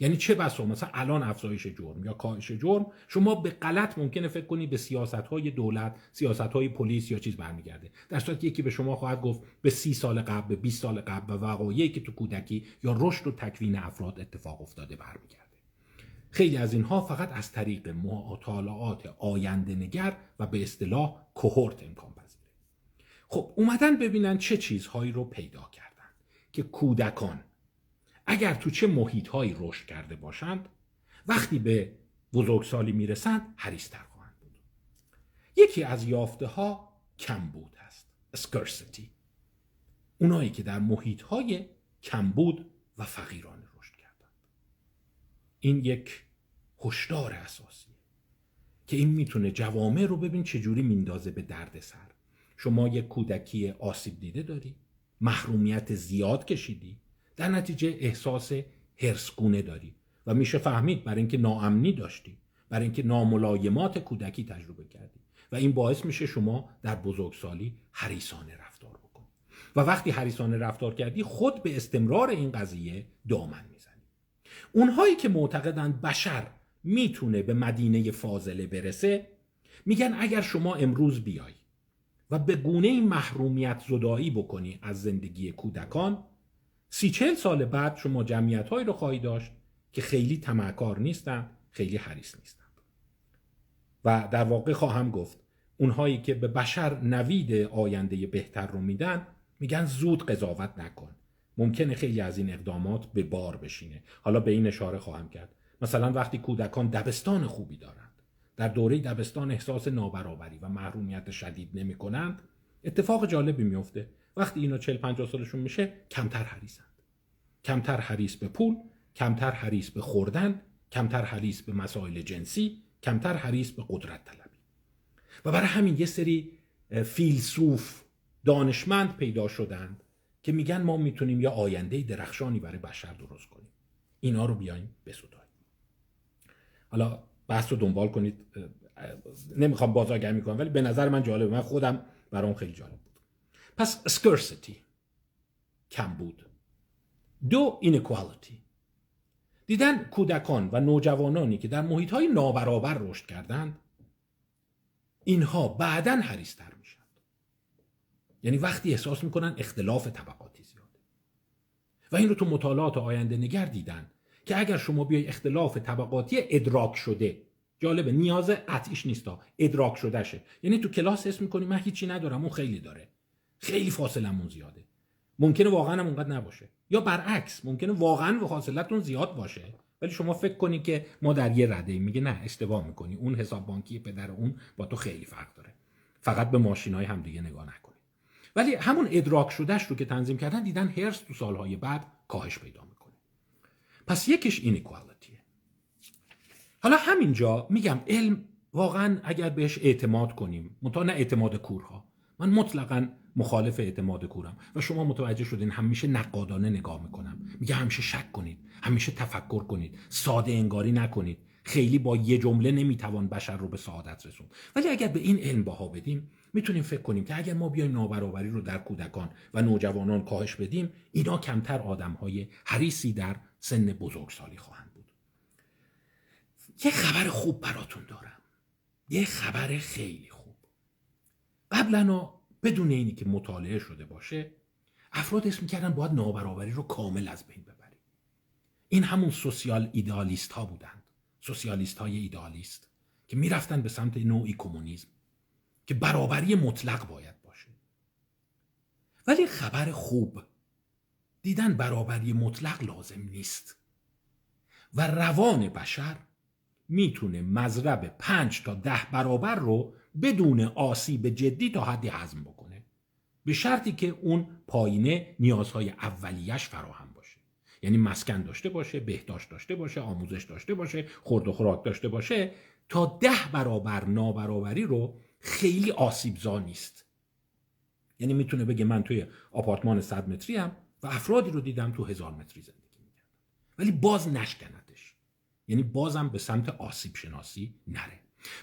یعنی چه بسا مثلا الان افزایش جرم یا کاهش جرم شما به غلط ممکنه فکر کنی به سیاست های دولت سیاست های پلیس یا چیز برمیگرده. در صورتی که یکی به شما خواهد گفت به سی سال قبل به 20 سال قبل و وقایعی که تو کودکی یا رشد و تکوین افراد اتفاق افتاده برمیگرده. خیلی از اینها فقط از طریق مطالعات آینده نگر و به اصطلاح کوهورت امکان پذیره خب اومدن ببینن چه چیزهایی رو پیدا کردن که کودکان. اگر تو چه محیطهایی رشد کرده باشند وقتی به بزرگسالی می‌رسند حریستر خواهند بود. یکی از یافته ها کمبود هست scarcity. اونایی که در محیطهای کمبود و فقیرانه رشد کردند. این یک هشدار اساسیه که این می‌تونه جوامع رو ببین چجوری میندازه به درد سر. شما یک کودکی آسیب دیده داری؟ محرومیت زیاد کشیدی. در نتیجه احساس هرسگونه داری و میشه فهمید برای اینکه ناامنی داشتی برای اینکه ناملایمات کودکی تجربه کردی و این باعث میشه شما در بزرگسالی حریسانه رفتار بکنی. و وقتی حریسانه رفتار کردی خود به استمرار این قضیه دامن می‌زنی. اونهایی که معتقدند بشر می‌تونه به مدینه فاضله برسه میگن اگر شما امروز بیای و به گونه محرومیت زدایی بکنی از زندگی کودکان سی چل سال بعد شما جمعیت رو خواهی داشت که خیلی تمکار نیستن خیلی حریص نیستن. و در واقع خواهم گفت اونهایی که به بشر نوید آینده بهتر رو میدن میگن زود قضاوت نکن. ممکنه خیلی از این اقدامات به بار بشینه. حالا به این اشاره خواهم کرد. مثلا وقتی کودکان دبستان خوبی دارند در دوره دبستان احساس نابرابری و محرومیت شدید نمی کنند اتفاق جالبی میفته وقتی اینا 40 50 سالشون میشه کمتر حریصند. کمتر حریص به پول کمتر حریص به خوردن کمتر حریص به مسائل جنسی کمتر حریص به قدرت طلبی. و برای همین یه سری فیلسوف دانشمند پیدا شدند که میگن ما می‌تونیم یا آینده درخشانی برای بشر درست کنیم. اینا رو بیایم بسودیم حالا بحث رو دنبال کنید. نمی‌خوام بازارگرمی کنم ولی به نظر من جالبه. من خودم برام خیلی جالب بود. پس scarcity کم بود. دو inequality. دیدن کودکان و نوجوانانی که در محیط های نابرابر رشد کردند اینها بعدا حریستر میشن. یعنی وقتی احساس می‌کنن اختلاف طبقاتی زیاده. و این رو تو مطالعات آینده نگر دیدن. که اگر شما بیای اختلاف طبقاتی ادراک شده جالبه نیاز قطعیش نیستا ادراک شده شه یعنی تو کلاس اسم می‌کنی من هیچی ندارم اون خیلی داره. خیلی فاصلمون زیاده. ممکنه واقعا هم اونقدر نباشه. یا برعکس ممکنه واقعا فاصلتون زیاد باشه ولی شما فکر کنی که ما در یه رده میگه نه اشتباه می‌کنی. اون حساب بانکی پدر اون با تو خیلی فرق داره. فقط به ماشین های همدیگه نگاه نکنی. ولی همون ادراک شدهش رو که تنظیم کردن دیدن هرس تو سالهای بعد کاهش پیدا پس یکیش اینیکوالتیه حالا همینجا میگم علم واقعا اگر بهش اعتماد کنیم منتها نه اعتماد کورها من مطلقا مخالف اعتماد کورم و شما متوجه شدین همیشه نقادانه نگاه می‌کنم. میگه همیشه شک کنید همیشه تفکر کنید ساده انگاری نکنید. خیلی با یه جمله نمی‌توان بشر رو به سعادت رسوند. ولی اگر به این علم باها بدیم می‌تونیم فکر کنیم که اگر ما بیایم نابرابری رو در کودکان و نوجوانان کاهش بدیم اینا کمتر آدمهای حریصی در سن بزرگسالی خواهند بود. یه خبر خوب براتون دارم. یه خبر خیلی خوب. قبلا بدون اینی که مطالعه شده باشه افراد اسم کردن باید نابرابری رو کامل از بین ببریم. این همون سوسیال ایدالیست ها بودند. سوسیالیست های ایدالیست که می‌رفتن به سمت نوعی کمونیسم که برابری مطلق باید باشه. ولی خبر خوب دیدن برابری مطلق لازم نیست. و روان بشر می‌تونه مذرب پنج تا ده برابر رو بدون آسیب جدی تا حدی هضم بکنه. به شرطی که اون پایینه نیازهای اولیش فراهم باشه. یعنی مسکن داشته باشه بهداشت داشته باشه آموزش داشته باشه خورد و خوراک داشته باشه تا ده برابر نابرابری رو خیلی آسیبزا نیست. یعنی می‌تونه بگه من توی آپارتمان صد متری هم و افرادی رو دیدم تو هزار متری زندگی می‌کردن. ولی باز نشکندش یعنی بازم به سمت آسیب شناسی نره.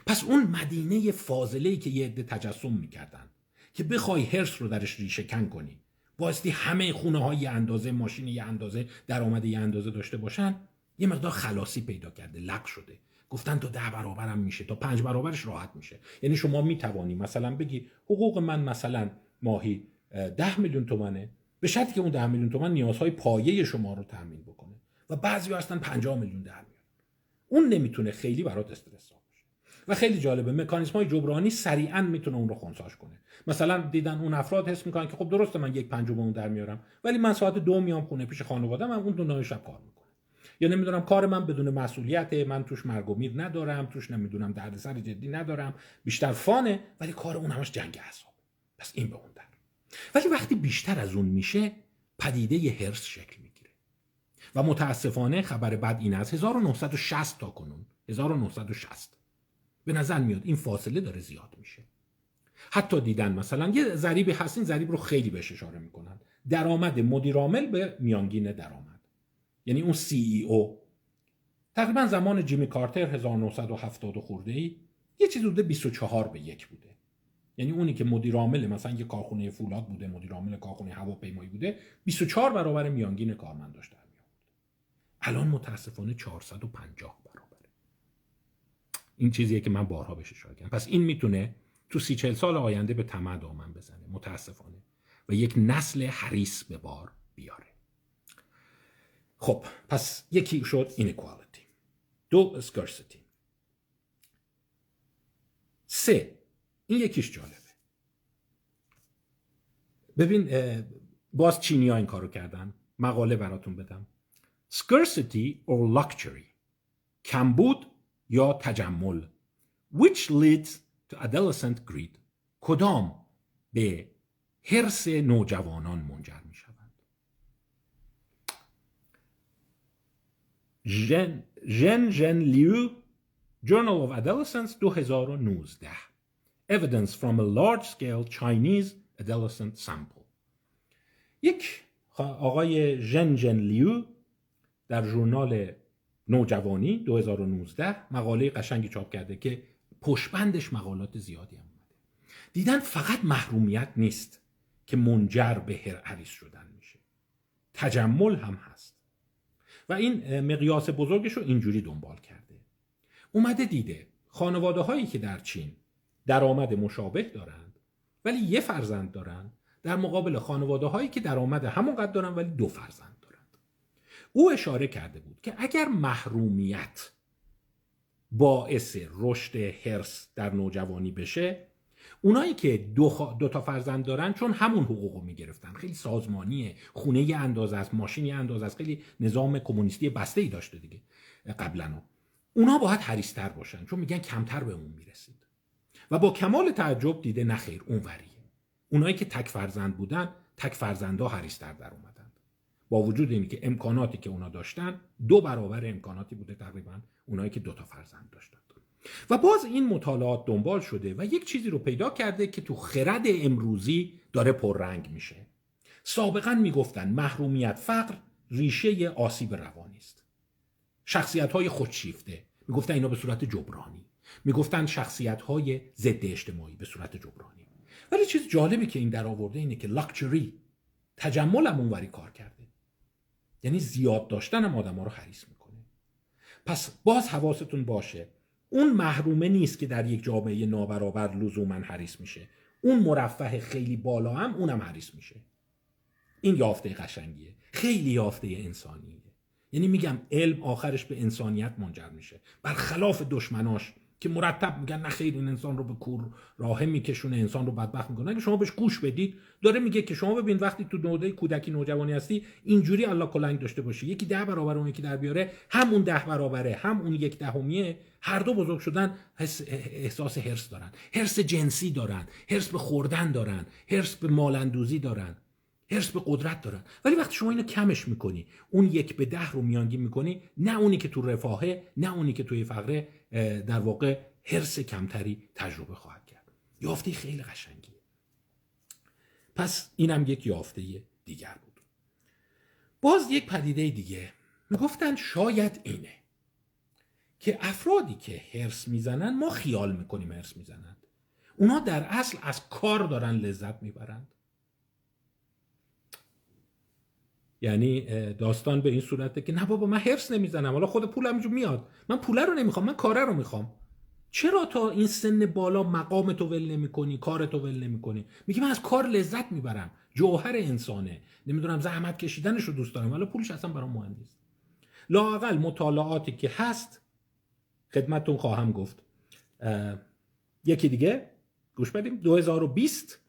پس اون مدینه فاضله که یه عده تجسم می‌کردن که بخوای هرس رو درش ریشه کن کنی بایستی همه خونه های اندازه ماشین یه اندازه درآمد یه اندازه داشته باشن یه مقدار خلاصی پیدا کرده لق شده. گفتن تا ده برابرم میشه تا پنج برابرش راحت میشه. یعنی شما می‌توانی مثلا بگی حقوق من مثلا ماهی ده میلیون تومنه به شرطی که اون ده میلیون تومن نیازهای پایه شما رو تامین بکنه. و بعضی هستن 50 میلیون در میارن اون نمی‌تونه خیلی برات استرس و خیلی جالبه مکانیزم های جبرانی سریعا می‌تونه اون رو خونساش کنه. مثلا دیدن اون افراد حس می‌کنن که خب درسته من یک پنجم اون در میارم ولی من ساعت دو میام خونه پیش خانواده من اون دو شب کار می‌کنه. یا نمی‌دونم کار من بدون مسئولیت من توش مرگ و میر ندارم توش نمی‌دونم دردسر جدی ندارم بیشتر فانه ولی کار اون همش جنگ اعصاب پس این به ولی وقتی بیشتر از اون میشه پدیده ی هرس شکل می‌گیره. و متاسفانه خبر بد این از 1960 تا کنون. 1960 به نظر میاد این فاصله داره زیاد میشه. حتی دیدن مثلا یه ضریبی هست این رو خیلی بهش اشاره می‌کنن. درآمد مدیرعامل به میانگین درآمد. یعنی اون سی ای او تقریبا زمان جیمی کارتر 1970 خورده ای یه چیز حدود 24 به یک بوده. یعنی اونی که مدیر عامل مثلا یه کارخونه فولاد بوده مدیر عامل کارخونه هواپیمایی بوده 24 برابر میانگین کارمند داشته الان متاسفانه 450 این چیزیه که من بارها بهش اشاره کردم. پس این می‌تونه تو سی چل سال آینده به طمع دامن بزنه متاسفانه. و یک نسل حریص به بار بیاره. خب پس یکی شد اینکوالیتی دو اسکرسیتی سه این یکیش جالبه. ببین باز چینی این کارو کردن. مقاله براتون بدم. Scarcity or luxury. کمبود یا تجمل؟ Which leads to adolescent greed? کدام به حرس نوجوانان منجر می ژن ژن ژن لیو Journal of Adolescence 2019 Evidence from a large scale Chinese adolescent sample. یک آقای ژن ژن لیو در ژورنال نوجوانی 2019 مقاله قشنگی چاپ کرده که پشبندش مقالات زیادی هم اومده. دیدن فقط محرومیت نیست که منجر به هر عریس شدن میشه. تجمل هم هست. و این مقیاس بزرگش رو اینجوری دنبال کرده. اومده دیده خانواده هایی که در چین درآمد مشابه دارند ولی یه فرزند دارند در مقابل خانواده هایی که درآمد همونقدر دارن ولی دو فرزند او اشاره کرده بود که اگر محرومیت باعث رشد هرس در نوجوانی بشه اونایی که دو, دو تا فرزند دارن چون همون حقوق رو می‌گرفتن. خیلی سازمانیه خونه اندازه است ماشینی اندازه است خیلی نظام کمونیستی بسته ای داشته دیگه قبلا. اونا باید حریستر باشن چون میگن کمتر به اون می‌رسید و با کمال تعجب دیده نخیر اون وریه. اونایی که تک فرزند بودن تک فرزندا حریستر در اومد با وجود اینکه امکاناتی که اونا داشتن دو برابر امکاناتی بوده تقریبا اونایی که دو تا فرزند داشتن. و باز این مطالعات دنبال شده و یک چیزی رو پیدا کرده که تو خرد امروزی داره پررنگ میشه. سابقا می‌گفتن محرومیت فقر ریشه آسیب روانی است. شخصیت های خودشیفته. می‌گفتن اینا به صورت جبرانی. می‌گفتن شخصیت های ضد اجتماعی به صورت جبرانی. ولی چیز جالبی که این در آورده اینه که لاکچری تجمل هم اونوری کار کرده. یعنی زیاد داشتن هم آدم ها رو حریص می‌کنه. پس باز حواستون باشه اون محرومه نیست که در یک جامعه نابرابر لزوما حریص میشه. اون مرفه خیلی بالا هم اونم حریص میشه. این یافته قشنگیه. خیلی یافته انسانیه. یعنی میگم علم آخرش به انسانیت منجر میشه. برخلاف دشمناش که مرتب میگن نه خیر این انسان رو به کور راه میکشونه انسان رو بدبخت می‌کنه. اگه شما بهش گوش بدید داره میگه که شما ببین وقتی تو نوده کودکی نوجوانی هستی اینجوری الله کلنگ داشته باشی. یکی ده برابر اون یکی در بیاره همون ده برابره هم اون یک دهمیه. هر دو بزرگ شدن احساس هرس دارن. هرس جنسی دارن هرس به خوردن دارن هرس به مالندوزی دارن هرس به قدرت دارن. ولی وقتی شما اینو کمش می‌کنی اون یک به ده رو میانگین می‌کنی نه اونی که تو رفاهه نه اونی که توی فقره در واقع هرس کمتری تجربه خواهد کرد. یافته خیلی قشنگیه. پس اینم یک یافته دیگر بود. باز یک پدیده دیگه. می‌گفتن شاید اینه که افرادی که هرس می‌زنن ما خیال می‌کنیم هرس می‌زنند. اونا در اصل از کار دارن لذت می‌برند. یعنی داستان به این صورته که نه بابا من حرس نمی‌زنم. حالا خود پولم جو میاد. من پوله رو نمی‌خوام من کاره رو می‌خوام. چرا تا این سن بالا مقام تو ول نمی کنی کار تو ول نمی کنی میگه من از کار لذت می‌برم. جوهر انسانه. نمی‌دونم زحمت کشیدنش رو دوست دارم ولی پولش اصلا برام مهم نیست. لاقل مطالعاتی که هست خدمتتون خواهم گفت. یکی دیگه. گوش بدیم. 2020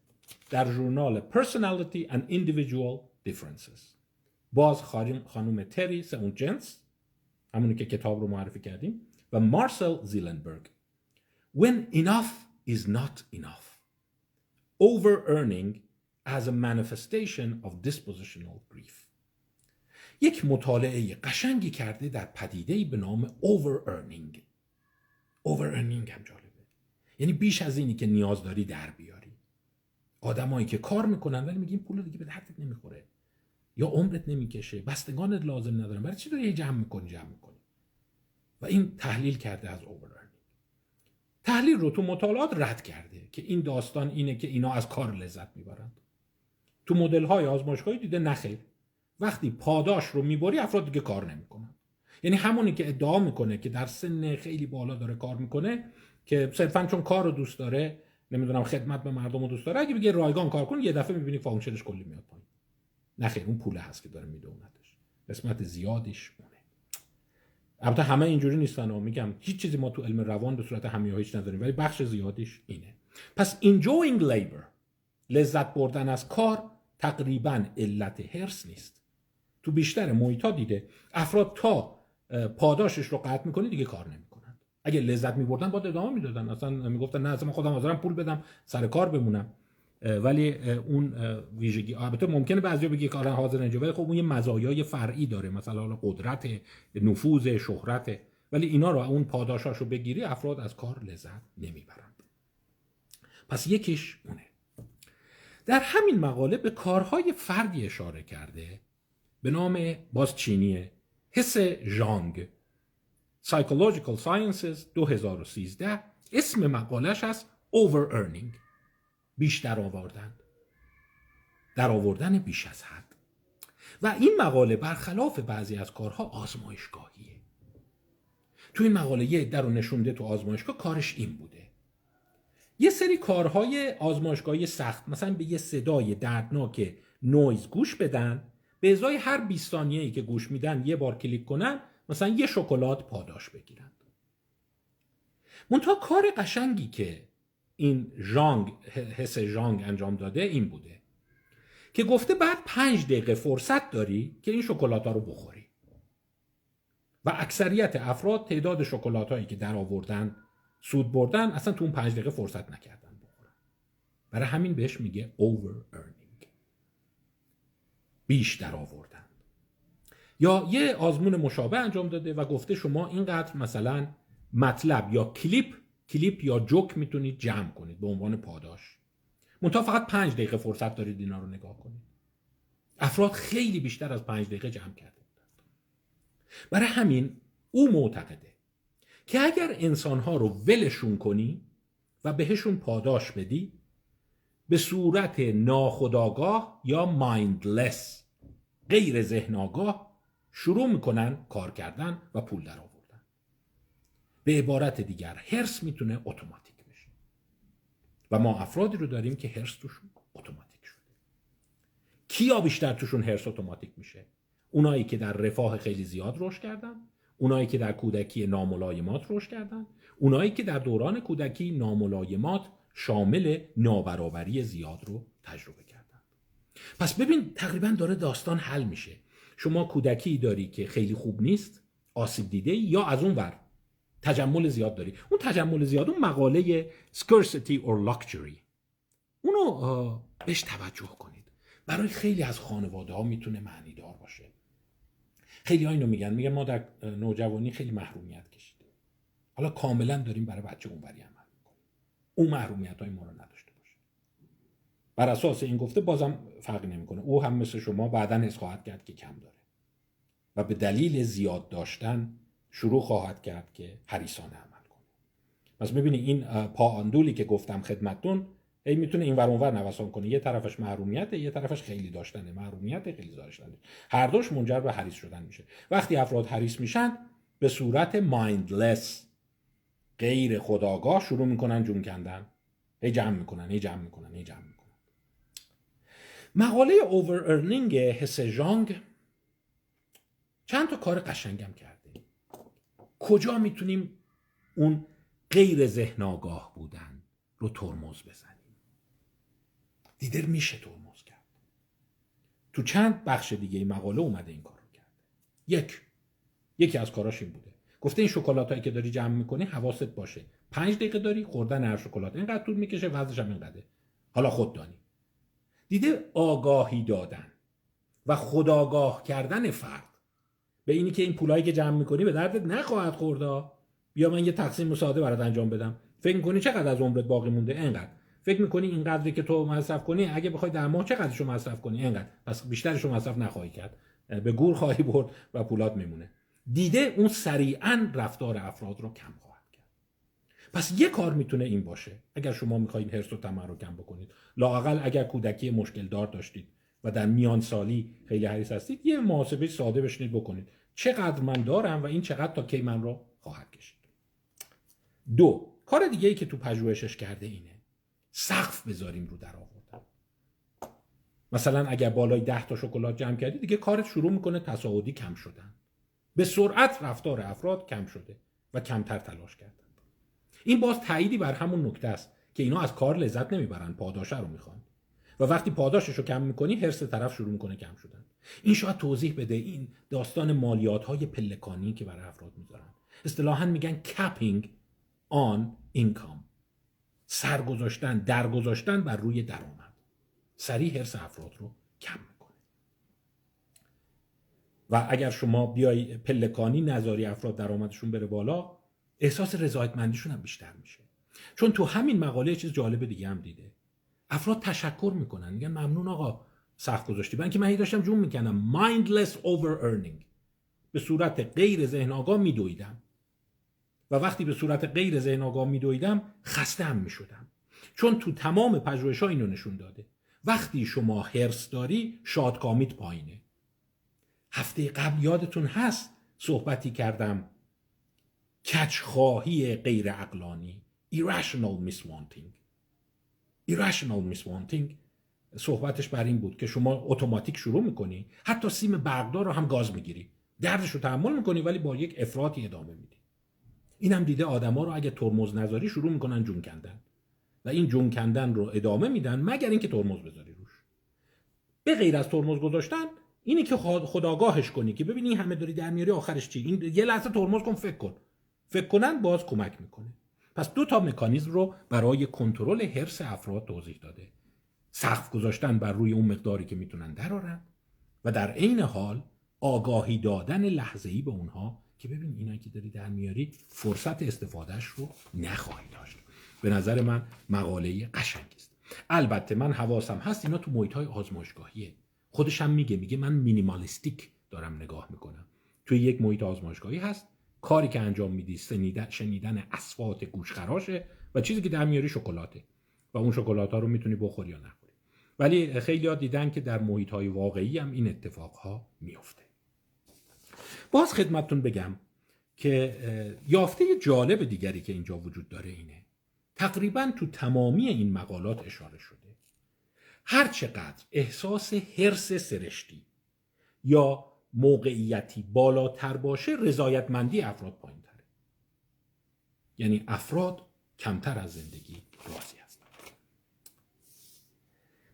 در ژورنال Personality and Individual Differences. باز خانوم تری اون جنس همونی که کتاب رو معرفی کردیم و مارسل زیلنبرگ. When enough is not enough. Over earning as a manifestation of dispositional grief. یک مطالعه قشنگی کرده در پدیده به نام over earning over earning هم جالبه. یعنی بیش از اینی که نیاز داری در بیاری. آدمایی که کار می‌کنن ولی میگیم پول دیگه به دردت نمی‌خوره. یا عمرت نمی‌کشه بستگانت لازم ندارن. برای چی داری جمع می‌کنی جمع می‌کنی؟ و این تحلیل کرده از overearning تحلیل رو تو مطالعات رد کرده که این داستان اینه که اینا از کار لذت می‌برند. تو مدل های آزمایشگاهی دیده نخیر وقتی پاداش رو می‌بری افراد دیگه کار نمی‌کنن. یعنی همونی که ادعا می‌کنه که در سن خیلی بالا داره کار می‌کنه که صرفا چون کار دوست داره نمی‌دونم خدمت به مردم رو دوست داره اگه بگه رایگان کار کن یه دفعه می‌بینی function ش کلی میاد نه خیر اون پول هست که داره میدونتش قسمت زیادیش اونه. البته همه اینجوری نیستن و میگم هیچ چیزی ما تو علم روان به صورت همیه هیچ نداریم ولی بخش زیادیش اینه. پس enjoying labor لذت بردن از کار تقریبا علت هرس نیست. تو بیشتر محیط دیده افراد تا پاداشش رو قطع می‌کنه دیگه کار نمی‌کنن. اگه لذت میبردن با ادامه می‌دادن. اصلا می‌گفتن نه اصلا خودم حاضرم پول بدم سر کار بمونم. ولی اون ویژگی البته ممکنه بعضیا بگی که حاضر اینجا. ولی خب اون یه مزایای فرعی داره. مثلا قدرت نفوذ شهرت. ولی اینا رو اون پاداشاشو بگیری افراد از کار لذت نمی‌برند پس یکیش اونه. در همین مقاله به کارهای فردی اشاره کرده. به نام باز چینیه حس ژانگ. Psychological Sciences 2013 اسم مقالش از Over Earning بیشتر آوردن. در آوردن بیش از حد. و این مقاله برخلاف بعضی از کارها آزمایشگاهیه. تو این مقاله یه در رو نشونده تو آزمایشگاه کارش این بوده. یه سری کارهای آزمایشگاهی سخت مثلا به یه صدای دردناک نویز گوش بدن به ازای هر 20 ثانیه‌ای که گوش میدن یه بار کلیک کنن مثلا یه شکلات پاداش بگیرن. منتها کار قشنگی که این ژانگ حس ژانگ انجام داده این بوده که گفته بعد پنج دقیقه فرصت داری که این شکلات ها رو بخوری. و اکثریت افراد تعداد شکلات هایی که در آوردن سود بردن اصلا تو اون پنج دقیقه فرصت نکردن بخورن. برای همین بهش میگه over earning. بیش در آوردن. یا یه آزمون مشابه انجام داده و گفته شما اینقدر مثلا مطلب یا کلیپ کلیپ یا جوک می‌تونید جمع کنید به عنوان پاداش. منتها فقط پنج دقیقه فرصت دارید اینا رو نگاه کنید. افراد خیلی بیشتر از پنج دقیقه جمع کرده برای همین او معتقده که اگر انسانها رو ولشون کنی و بهشون پاداش بدی به صورت ناخداگاه یا مایندلس غیر ذهن آگاه شروع می‌کنن کار کردن و پول در به عبارت دیگر هرس می‌تونه اتوماتیک بشه. و ما افرادی رو داریم که هرس توشون اتوماتیک شده. کیا بیشتر توشون هرس اتوماتیک میشه؟ اونایی که در رفاه خیلی زیاد رشد کردن اونایی که در کودکی ناملایمات رشد کردن اونایی که در دوران کودکی ناملایمات شامل نابرابری زیاد رو تجربه کردن. پس ببین تقریبا داره داستان حل میشه. شما کودکی داری که خیلی خوب نیست آسیب دیده یا از اون ور؟ تجمل زیاد داری. اون تجمل زیاد اون مقاله scarcity or luxury. اونو بهش توجه کنید. برای خیلی از خانواده ها می‌تونه معنی دار باشه. خیلی ها اینو میگن. میگن ما در نوجوانی خیلی محرومیت کشیدیم. حالا کاملا داریم برای بچه اونوری عمل می‌کنیم. اون محرومیت های ما رو نداشته باشه. بر اساس این گفته بازم فرقی نمی‌کنه. او هم مثل شما بعدا حس خواهد کرد که کم داره. و به دلیل زیاد داشتن شروع خواهد کرد که حریصانه عمل کنه. پس ببینید این پااندولی که گفتم خدمتتون ای می‌تونه این ور اونور نوسان کنه. یه طرفش محرومیت یه طرفش خیلی داشتنه. محرومیت خیلی داشتنه. هر دوش منجر به حریص شدن میشه. وقتی افراد حریص میشن به صورت مایندلس غیر خداگاه شروع می‌کنن جون کندن. هی جمع می‌کنن هی جمع می‌کنن هی جمع می‌کنن. مقاله اوور ارنینگ حس جانگ چند تا کار قشنگم کرده کجا می‌تونیم اون غیر ذهن آگاه بودن رو ترمز بزنیم؟ دیدر میشه ترمز کرد. تو چند بخش دیگه مقاله اومده این کار رو کرده یک. یکی از کاراش این بوده. گفته این شکلات هایی که داری جمع می‌کنی حواست باشه. پنج دقیقه داری خوردن هر شکلات. اینقدر طول می‌کشه وزنش هم اینقدره. حالا خود دانی. دیده آگاهی دادن و خداگاه کردن فرد به اینی که این پولایی که جمع می‌کنی به دردت نخواهد خوردا بیا من یه تقسیم ساده برات انجام بدم. فکر می‌کنی چقدر از عمرت باقی مونده؟ اینقدر فکر می‌کنی این قدری که تو مصرف کنی اگه بخوای در ماه چقدرشو مصرف کنی؟ اینقدر پس بیشترشو مصرف نخواهی کرد. به گور خواهی برد و پولات میمونه. دیده اون سریعا رفتار افراد رو کم خواهد کرد. پس یه کار می‌تونه این باشه. اگر شما می‌خواید هرس و تمر رو کم بکنید. لاقل اگر کودکی مشکل دار داشتید. و در میان سالی خیلی حریص هستید یه محاسبه ساده بشنید بکنید. چقدر من دارم و این چقدر تا کی من رو خواهد کشید. دو کار دیگه ای که تو پژوهشش کرده اینه. سقف بذاریم رو در آوردن. مثلا اگر بالای ده تا شکلات جمع کردی دیگه کارت شروع می‌کنه تصاعدی کم شدن. به سرعت رفتار افراد کم شده و کمتر تلاش کردن. این باز تاییدی بر همون نکته است که اینا از کار لذت نمی‌برن پاداشه رو می‌خوان. و وقتی پاداشش رو کم می‌کنی حرس طرف شروع می‌کنه کم شدن. این شاید توضیح بده این داستان مالیات های پلکانی که برای افراد می‌ذارن. اصطلاحا میگن کپینگ آن اینکام سرگذاشتن درگذاشتن بر روی درآمد. سریع حرس افراد رو کم می‌کنه. و اگر شما بیای پلکانی نظاری افراد درآمدشون بره بالا احساس رضایتمندیشون هم بیشتر میشه. چون تو همین مقاله چیز جالب دیگه هم دیده. افراد تشکر می‌کنن. میگن ممنون آقا سخت گذاشتی. من که من داشتم جون می‌کنم mindless over earning. به صورت غیر ذهن آگاه میدویدم. و وقتی به صورت غیر ذهن آگاه میدویدم خسته هم می‌شدم. چون تو تمام پژوهش ها اینو نشون داده. وقتی شما هرس داری شادکامیت پایینه. هفته قبل یادتون هست صحبتی کردم. کچخواهی غیر اقلانی irrational miswanting. Irrational miswanting صحبتش بر این بود که شما اتوماتیک شروع می‌کنی حتی سیم برقدار رو هم گاز می‌گیری. دردش رو تحمل می‌کنی ولی با یک افراطی ادامه میدی. این هم دیده آدما رو اگه ترمز نذاری شروع می‌کنن جون کندن. و این جون کندن رو ادامه میدن مگر اینکه ترمز بذاری روش. به غیر از ترمز گذاشتن اینی که خداگاهش کنی که ببینی همه داری در میاری آخرش چی؟ این یه لحظه ترمز کن فکر کن. فکر کنن باز کمک می‌کنه. پس دو تا مکانیزم رو برای کنترل حرس افراد توضیح داده. سقف گذاشتن بر روی اون مقداری که می‌تونن درارن و در عین حال آگاهی دادن لحظه‌ای به اونها که ببین اینا که داری در میاری فرصت استفادهش رو نخواهی داشت. به نظر من مقاله قشنگی است. البته من حواسم هست اینا تو محیط های آزمایشگاهیه. خودش میگه میگه من مینیمالیستیک دارم نگاه می‌کنم. توی یک محیط آزمایشگاهی هست کاری که انجام میدی شنیدن, شنیدن اصوات گوشخراشه و چیزی که در میاری شکلاته و اون شکلات ها رو می‌تونی بخوری یا نخوری. ولی خیلی ها دیدن که در محیط های واقعی هم این اتفاق ها میفته باز خدمتتون بگم که یافته جالب دیگری که اینجا وجود داره اینه. تقریبا تو تمامی این مقالات اشاره شده. هر چقدر احساس حرس سرشتی یا موقعیتی بالاتر باشه رضایتمندی افراد پایین تره یعنی افراد کمتر از زندگی راضی هستند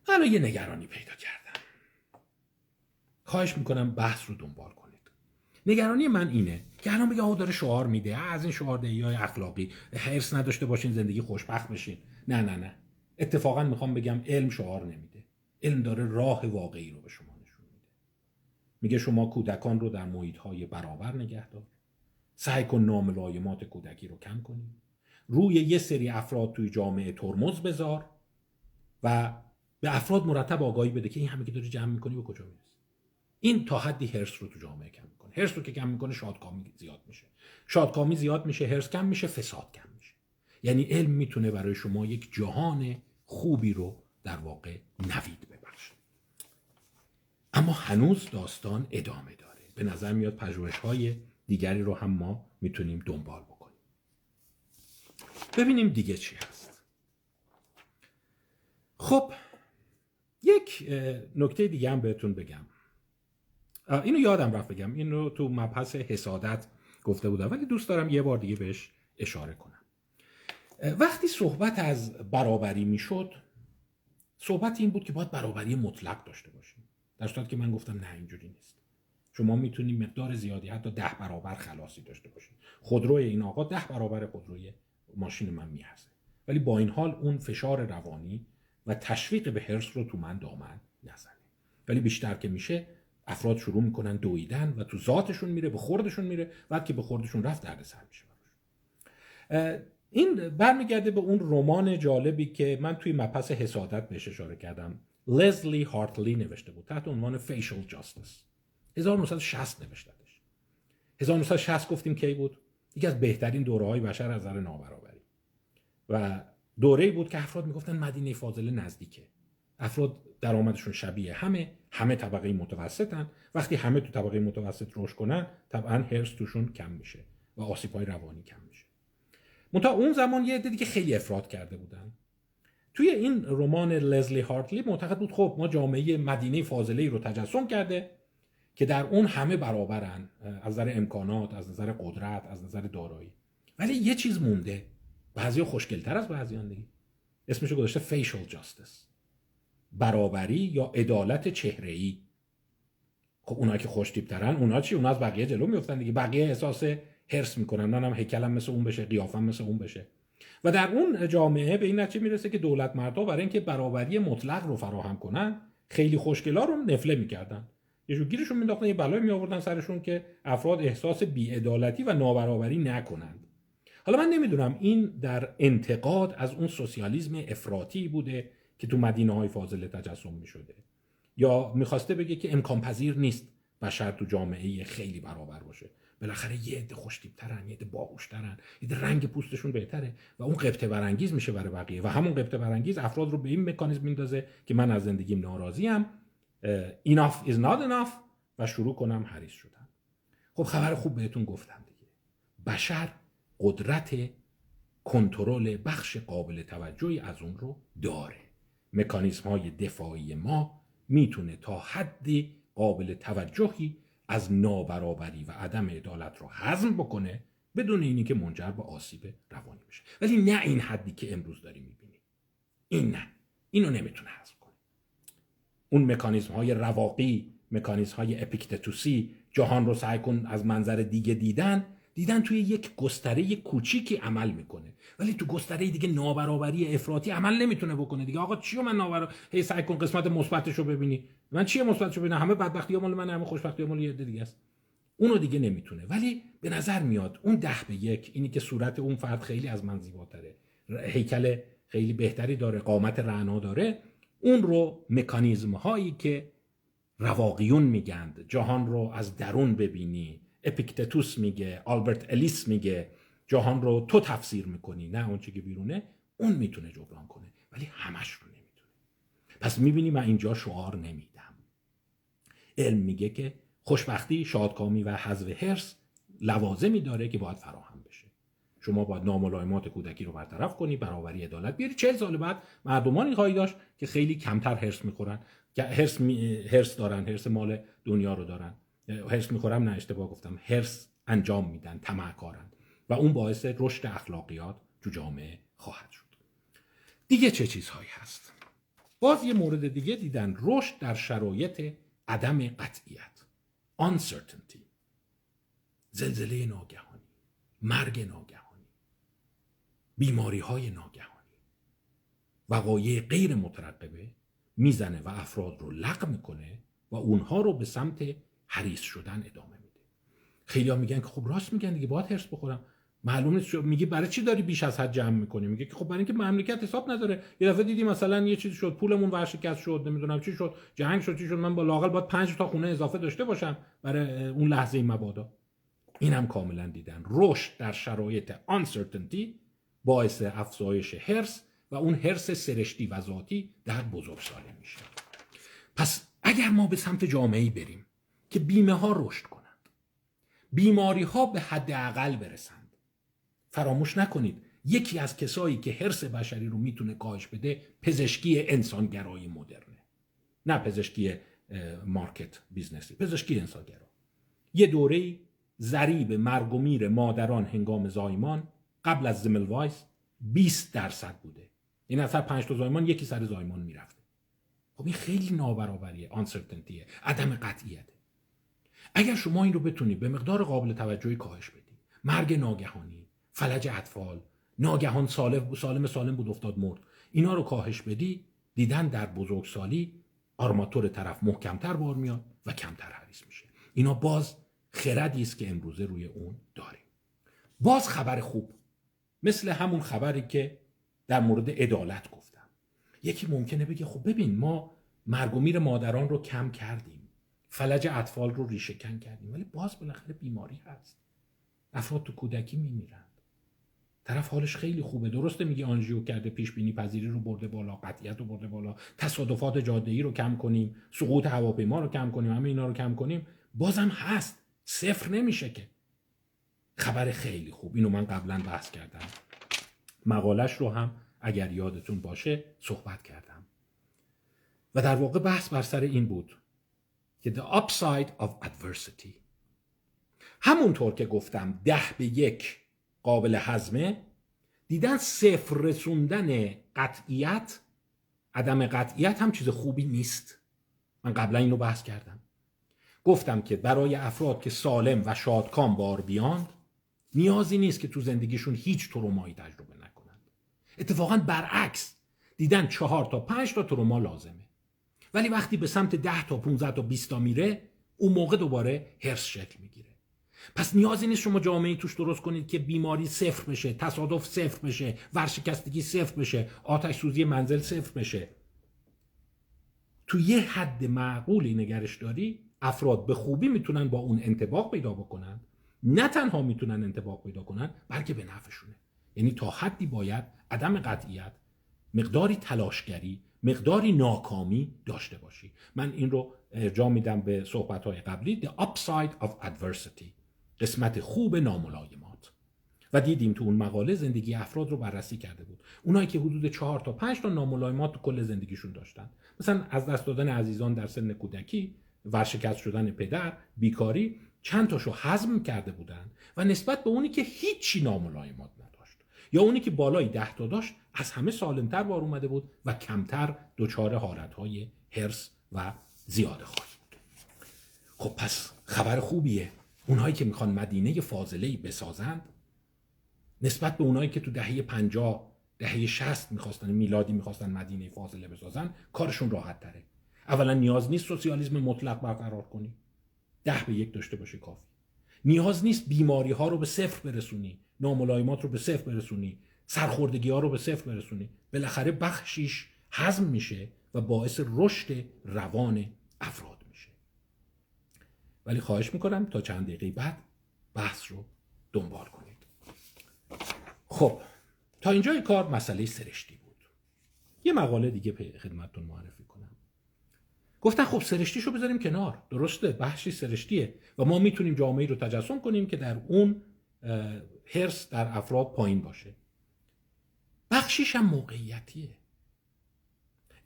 حالا یه نگرانی پیدا کردم. خواهش می‌کنم بحث رو دنبال کنید. نگرانی من اینه که الان بگه آقا داره شعار میده. از این شعار دهی های اخلاقی. حرس نداشته باشین زندگی خوشبخت بشین. نه نه نه. اتفاقا می‌خوام بگم علم شعار نمیده. علم داره راه واقعی رو به شما میگه شما کودکان رو در محیط های برابر نگه دار. سعی کن ناملایمات کودکی رو کم کنی. روی یه سری افراد توی جامعه ترمز بذار و به افراد مرتب آگاهی بده که این همه که داری جمع می‌کنی به کجا می‌رسی. این تا حدی هرس رو تو جامعه کم می‌کنه. هرس رو که کم می‌کنه شادکامی زیاد میشه. شادکامی زیاد میشه هرس کم میشه فساد کم میشه. یعنی علم می‌تونه برای شما یک جهان خوبی رو در واقع نوید ببخشه اما هنوز داستان ادامه داره. به نظر میاد پژوهش های دیگری رو هم ما می‌تونیم دنبال بکنیم. ببینیم دیگه چی هست. خب یک نکته دیگه هم بهتون بگم. اینو یادم رفت بگم. این تو مبحث حسادت گفته بودم ولی دوست دارم یه بار دیگه بهش اشاره کنم. وقتی صحبت از برابری می‌شد صحبت این بود که باید برابری مطلق داشته باشیم. در صورتی که من گفتم نه اینجوری نیست. شما می‌تونید مقدار زیادی حتی ده برابر خلاصی داشته باشید خودروی این آقا ده برابر خودروی ماشین من میارزه ولی با این حال اون فشار روانی و تشویق به هرس رو تو من دامن نزنه. ولی بیشتر که میشه افراد شروع می‌کنن دویدن و تو ذاتشون میره به خوردشون میره بعد که به خوردشون رفت درد سر میشه این برمیگرده به اون رمان جالبی که من توی مپس حسادت بهش اشاره کردم. لزلی هارتلی نوشته بود تحت عنوان فیشل جاستس 1960 نوشتهش 1960 گفتیم کی بود؟ یکی از بهترین دوره های بشر از نظر نابرابری. و دوره بود که افراد می‌گفتن مدینه فاضله نزدیکه. افراد درآمدشون شبیه همه همه طبقه متوسطن. وقتی همه تو طبقه متوسط رشد کنن طبعا هرس توشون کم میشه و آسیب های روانی کم میشه. منتها اون زمان یه عده دیگه خیلی افراد کرده بودن. توی این رمان لزلی هارتلی معتقد بود خب ما جامعه مدینه فاضله رو تجسم کرده که در اون همه برابرن از نظر امکانات از نظر قدرت از نظر دارایی. ولی یه چیز مونده. بعضی خوشگلتر از بعضی دیگه. اسمشو گذاشته فیشل جاستس برابری یا عدالت چهره ای خب اونایی که خوش ترن اونا چی؟ اونا از بقیه جلو میفتن دیگه. بقیه احساس هرس می‌کنن. منم هیکلم مثل اون بشه قیافم مثل اون بشه. و در اون جامعه به این نتیجه می‌رسه که دولت مردها برای اینکه برابری مطلق رو فراهم کنن خیلی خوشگلا رو نفله می‌کردن. یه جو گیرشون مینداختن یه بلای می آوردن سرشون که افراد احساس بیعدالتی و نابرابری نکنند. حالا من نمی‌دونم این در انتقاد از اون سوسیالیسم افراطی بوده که تو مدینه های فاضله تجسم می شده یا می‌خواسته بگه که امکان پذیر نیست بشر تو جامعه خیلی برابر باشه. بالاخره یه عده خوشتیبترن یه عده باهوشترن یه عده رنگ پوستشون بهتره و اون قبطه برانگیز میشه برای بقیه و همون قبطه برانگیز افراد رو به این مکانیزم میندازه که من از زندگیم ناراضیم enough is not enough و شروع کنم حریص شدن. خب خبر خوب بهتون گفتم دیگه. بشر قدرت کنترل بخش قابل توجهی از اون رو داره. مکانیزم های دفاعی ما می‌تونه تا حدی قابل توجهی از نابرابری و عدم عدالت رو حزم بکنه بدون اینی که منجر به آسیب روانی بشه. ولی نه این حدی که امروز داری می‌بینی. این نه. اینو نمی‌تونه حزم کنه. اون مکانیزم های رواقی مکانیزم های اپیکتتوسی جهان رو سعی کن از منظر دیگه دیدن دیدن توی یک گستره کوچیکی عمل می‌کنه. ولی تو گستره دیگه نابرابری افراطی عمل نمی‌تونه بکنه دیگه. آقا چیو من نابرابر هی سعی کن قسمت مثبتش رو ببینی. من چیه مثبتش رو ببینم؟ همه بدبختی مال من همه خوشبختی مال یه دیگه است. اونو دیگه نمی‌تونه. ولی به نظر میاد اون ده به یک اینی که صورت اون فرد خیلی از من زیباتره. هیکل خیلی بهتری داره قامت رعنا داره. اون رو مکانیزم هایی که رواقیون میگند جهان رو از درون ببینی اپیکتتوس میگه آلبرت الیس میگه جهان رو تو تفسیر می‌کنی نه اون که بیرونه اون می‌تونه جبران کنه ولی همش رو نمی‌تونه. پس می‌بینی من اینجا شعار نمیدم. علم میگه که خوشبختی شادکامی و حذف هرس لوازمی داره که باید فراهم بشه. شما باید ناملایمات کودکی رو برطرف کنی برابری عدالت بیاری. چهل سال بعد مردمانی خواهی داشت که خیلی کمتر هرس می‌خورن هرس, می... هرس دارن هرس مال دنیا رو دارن. هرس می‌خورم نه اشتباه گفتم. هرس انجام میدن کارن و اون باعث رشد اخلاقیات تو جامعه خواهد شد. دیگه چه چیزهایی هست؟ باز یه مورد دیگه دیدن. رشد در شرایط عدم قطعیت. Uncertainty. زلزله ناگهانی. مرگ ناگهانی. بیماری های ناگهانی. وقایع غیر مترقبه می‌زنه و افراد رو لغ می‌کنه و اونها رو به سمت حریص شدن ادامه میده. خیلی ها میگن که خب راست میگن دیگه باید هرس بخورم. معلوم نیست میگه برای چی داری بیش از حد جمع می‌کنی؟ میگه که خب برای اینکه مملکت حساب نداره. یه دفعه دیدی مثلا یه چیزی شد پولمون ورشکست شد نمی‌دونم چی شد جنگ شد چی شد. من با لاقل باید پنج تا خونه اضافه داشته باشم برای اون لحظه مبادا. این هم کاملا دیدن. رشد در شرایط uncertainty باعث افزایش حرص و اون حرص سرشتی و ذاتی در بزرگسالی میشه. پس اگر ما به سمت جامعه بریم که بیمه ها رشد کنند. بیماری ها به حداقل برسند. فراموش نکنید یکی از کسایی که حرص بشری رو می‌تونه کاهش بده پزشکی انسانگرایی مدرنه. نه پزشکی market business ی پزشکی انسانگرا. یه دوره ضریب مرگ و میر مادران هنگام زایمان قبل از زملوایس 20 درصد بوده. این اثر پنج تا زایمان یکی سر زایمان می‌رفته. خب این خیلی نابرابریه آنسرتنتیه عدم قطعیته. اگر شما این رو بتونید به مقدار قابل توجهی کاهش بدید مرگ ناگهانی فلج اطفال ناگهان سالم سالم سالم بود افتاد مرد. اینا رو کاهش بدی دیدن در بزرگسالی آرماتور طرف محکمتر بار میاد و کمتر حریص میشه. اینا باز خردی است که امروزه روی اون داریم. باز خبر خوب. مثل همون خبری که در مورد عدالت گفتم. یکی ممکنه بگه خب ببین ما مرگ و میر مادران رو کم کردیم. فلج اطفال رو ریشه کن کردیم. ولی باز بالاخره بیماری هست. افراد تو کودکی میمیرند. طرف حالش خیلی خوبه. درسته میگه آنژیو کرده پیش بینی پذیری رو برده بالا قطعیت رو برده بالا. تصادفات جاده ای رو کم کنیم. سقوط هواپیما رو کم کنیم. همه اینا رو کم کنیم. بازم هست. صفر نمیشه که. خبر خیلی خوب. اینو من قبلا بحث کردم. مقالش رو هم اگر یادتون باشه صحبت کردم. و در واقع بحث بر سر این بود. که the upside of adversity. همونطور که گفتم ده به یک قابل هضمه. دیدن صفر رسوندن قطعیت عدم قطعیت هم چیز خوبی نیست. من قبلا اینو بحث کردم. گفتم که برای افراد که سالم و شادکام بار بیاند نیازی نیست که تو زندگیشون هیچ ترومایی تجربه نکنند اتفاقا برعکس دیدن چهار تا پنج تا تروما لازمه. ولی وقتی به سمت ده تا 15 تا 20 تا میره اون موقع دوباره هرس شکل می‌گیره. پس نیازی نیست شما جامعه توش درست کنید که بیماری صفر بشه تصادف صفر بشه ورشکستگی صفر بشه آتش سوزی منزل صفر بشه. تو یه حد معقولی نگرش داری افراد به خوبی می‌تونن با اون انتباق پیدا بکنن نه تنها می‌تونن انتباق پیدا کنن بلکه به نفعشونه. یعنی تا حدی باید عدم قطعیت مقداری تلاشگری مقداری ناکامی داشته باشی. من این رو ارجاع میدم به صحبت های قبلی. The Upside of Adversity. قسمت خوب ناملایمات. و دیدیم تو اون مقاله زندگی افراد رو بررسی کرده بود. اونایی که حدود چهار تا پنج تا ناملایمات تو کل زندگیشون داشتن. مثلا از دست دادن عزیزان در سن کودکی ورشکست شدن پدر بیکاری چند تاشو حزم کرده بودن. و نسبت به اونی که هیچی ناملایمات یا اونی که بالای ده تا داشت از همه سالمتر بار اومده بود و کمتر دچار حالتهای هرس و زیاده خواهی بود. خب پس خبر خوبیه. اونهایی که می‌خوان مدینه فاضله بسازند نسبت به اونهایی که تو دهه 50 دهه 60 می‌خواستن میلادی می‌خواستن مدینه فاضله بسازن کارشون راحت تره. اولا نیاز نیست سوسیالیسم مطلق برقرار کنی. ده به یک داشته باشه کافی. نیاز نیست بیماری ها رو به صفر برسونی. ناملایمات رو به صفر برسونی. سرخوردگی ها رو به صفر برسونی. بالاخره بخشیش هضم میشه و باعث رشد روان افراد میشه. ولی خواهش می‌کنم تا چند دقیقه بعد بحث رو دنبال کنید. خب تا اینجای کار مسئله سرشتی بود. یه مقاله دیگه خدمتتون معرفی کنم. گفتن خب سرشتیشو بذاریم کنار. درسته بحثی سرشتیه و ما می‌تونیم جامعه رو تجسم کنیم که در اون هرس در افراد پایین باشه. بخشیش هم موقعیتیه.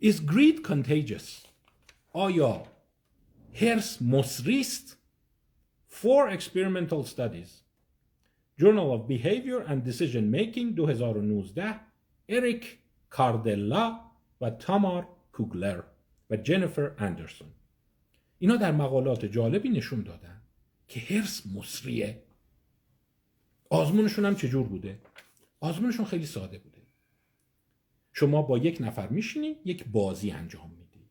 Is greed contagious? آیا هرس مصریست؟ Four experimental studies. Journal of Behavior and Decision Making 2019 اریک کاردلا و تامار کوگلر و جنیفر اندرسون اینا در مقالات جالبی نشون دادن که هرس مصریه. آزمونشون هم چجور بوده؟ آزمونشون خیلی ساده بوده. شما با یک نفر میشینی یک بازی انجام میدی.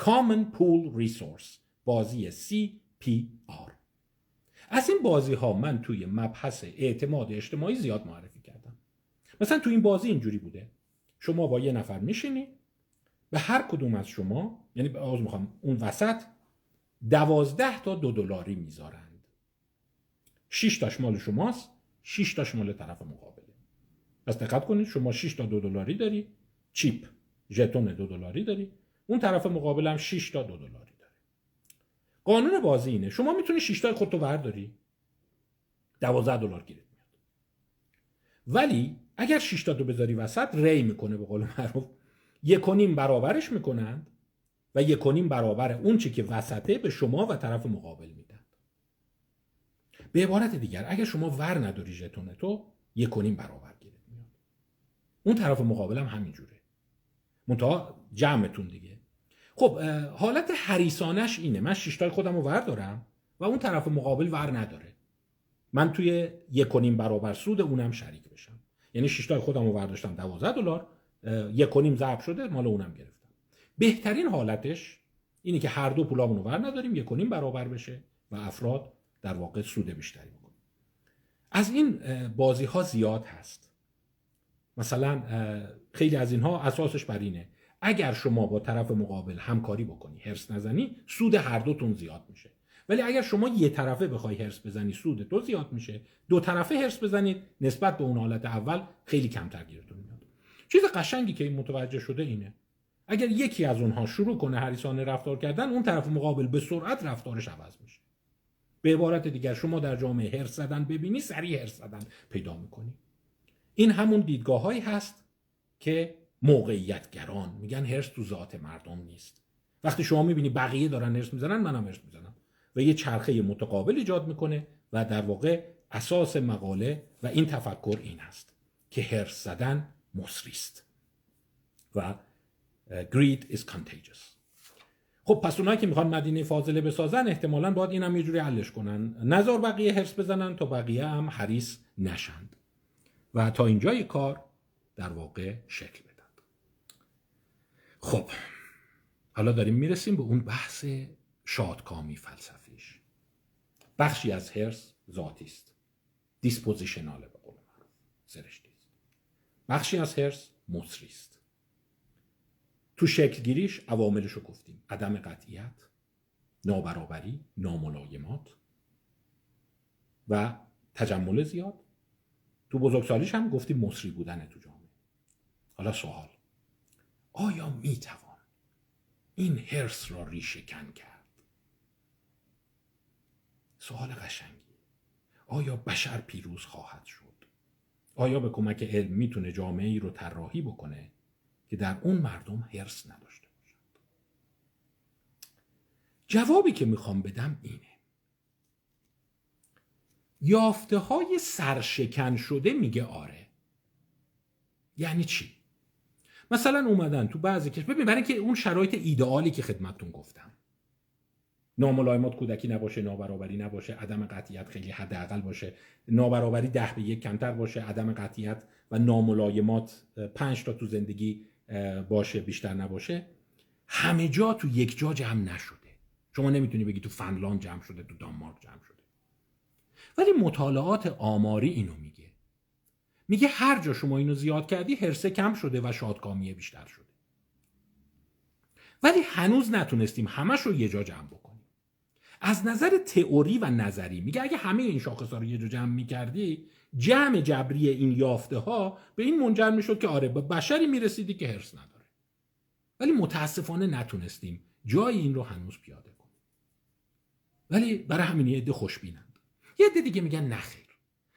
Common Pool Resource بازی CPR از این بازی ها من توی مبحث اعتماد اجتماعی زیاد معرفی کردم. مثلا تو این بازی اینجوری بوده. شما با یه نفر میشینی به هر کدوم از شما یعنی آز می‌خوام اون وسط دوازده تا دو دلاری می‌ذارند. شش تاش مال شماست. شش تاش مال طرف مقابله. پس دقت کنید شما 6 تا دو دلاری داری چیپ ژتون دو دلاری داری اون طرف مقابل هم 6 تا دو دلاری داره قانون بازی اینه شما می‌تونی 6 تا خودتو برداری. 12 دلار گیرت میاد. ولی اگر 6 تا دو بذاری وسط ری می‌کنه به قول معروف. یک برابرش می‌کنند و یک برابر اون چی که وسطه به شما و طرف مقابل میدن به عبارت دیگر اگر شما ور نداری ژتون تو یک برابر گیرت میاد. اون طرف مقابل هم همینجوره. منتها جمعتون دیگه. خب حالت حریسانش اینه. من شیشتای خودم رو ور دارم و اون طرف مقابل ور نداره. من توی یک برابر سود اونم شریک بشم. یعنی شیشتای خودم رو داشتم 12 دلار یک کنیم ضرب شده مال اونم گرفتم. بهترین حالتش اینه که هر دو پولامون رو ور نداریم یک کنیم برابر بشه و افراد در واقع سود بیشتری بکنیم از این بازی ها زیاد هست. مثلا خیلی از اینها اساسش بر اینه. اگر شما با طرف مقابل همکاری بکنی هرس نزنی سود هر دوتون زیاد میشه. ولی اگر شما یه طرفه بخوای هرس بزنی سود تو زیاد میشه. دو طرفه هرس بزنید نسبت به اون حالت اول خیلی کمتر گیرتون میاد. چیز قشنگی که این متوجه شده اینه. اگر یکی از اونها شروع کنه هریسانه رفتار کردن اون طرف مقابل به سرعت رفتارش عوض میشه. به عبارت دیگر شما در جامعه هرس زدن ببینی سریع هرس زدن پیدا می‌کنی. این همون دیدگاه هایی هست که موقعیتگران میگن هرس تو ذات مردم نیست. وقتی شما می‌بینی بقیه دارن هرس می‌زنن منم هرس می‌زنم. و یه چرخه متقابل ایجاد می‌کنه و در واقع اساس مقاله و این تفکر این هست که هرس زدن مصریست و greed is contagious. خب پس اونایی که می‌خوان مدینه فاضله بسازن احتمالا باید این هم یه جوری حلش کنن. نظر بقیه حرس بزنن تا بقیه هم حریص نشند و تا اینجای کار در واقع شکل بدن. خب حالا داریم می‌رسیم به اون بحث شادکامی فلسفیش. بخشی از هرس ذاتی است. دیسپوزیشناله به قول سرشتی است. بخشی از هرس مصری است. تو شکل گیریش عواملش رو گفتیم. عدم قطعیت نابرابری ناملایمات و تجمل زیاد. تو بزرگسالیش هم گفتیم مصری بودن تو جامعه. حالا سوال آیا می‌توان این هرس را ریشهکن کرد؟ سوال قشنگی. آیا بشر پیروز خواهد شد؟ آیا به کمک علم می‌تونه جامعه ای رو طراحی بکنه؟ که در اون مردم هرس نداشته باشند. جوابی که می‌خوام بدم اینه. یافته های سرشکن شده میگه آره. یعنی چی؟ مثلا اومدن تو بعضی کشور ببین برای اینکه اون شرایط ایدئالی که خدمتتون گفتم. ناملایمات کودکی نباشه نابرابری نباشه عدم قطعیت خیلی حداقل باشه. نابرابری ده به یک کمتر باشه عدم قطعیت و ناملایمات پنج تا تو زندگی باشه بیشتر نباشه. همه جا تو یک جا جمع نشده. شما نمی‌تونی بگی تو فنلاند جمع شده تو دانمارک جمع شده. ولی مطالعات آماری اینو میگه. میگه هر جا شما اینو زیاد کردی هرسه کم شده و شادکامیه بیشتر شده. ولی هنوز نتونستیم همش رو یه جا جمع بکنیم. از نظر تئوری و نظری میگه اگه همه این شاخص ها رو یه جا جمع می‌کردی جمع جبری این یافته ها به این منجر می‌شد که آره به بشری می‌رسیدی که هرس نداره. ولی متاسفانه نتونستیم جای این رو هنوز پیاده کنیم. ولی برای همین یه عده خوشبینند. یه عده دیگه میگن نخیر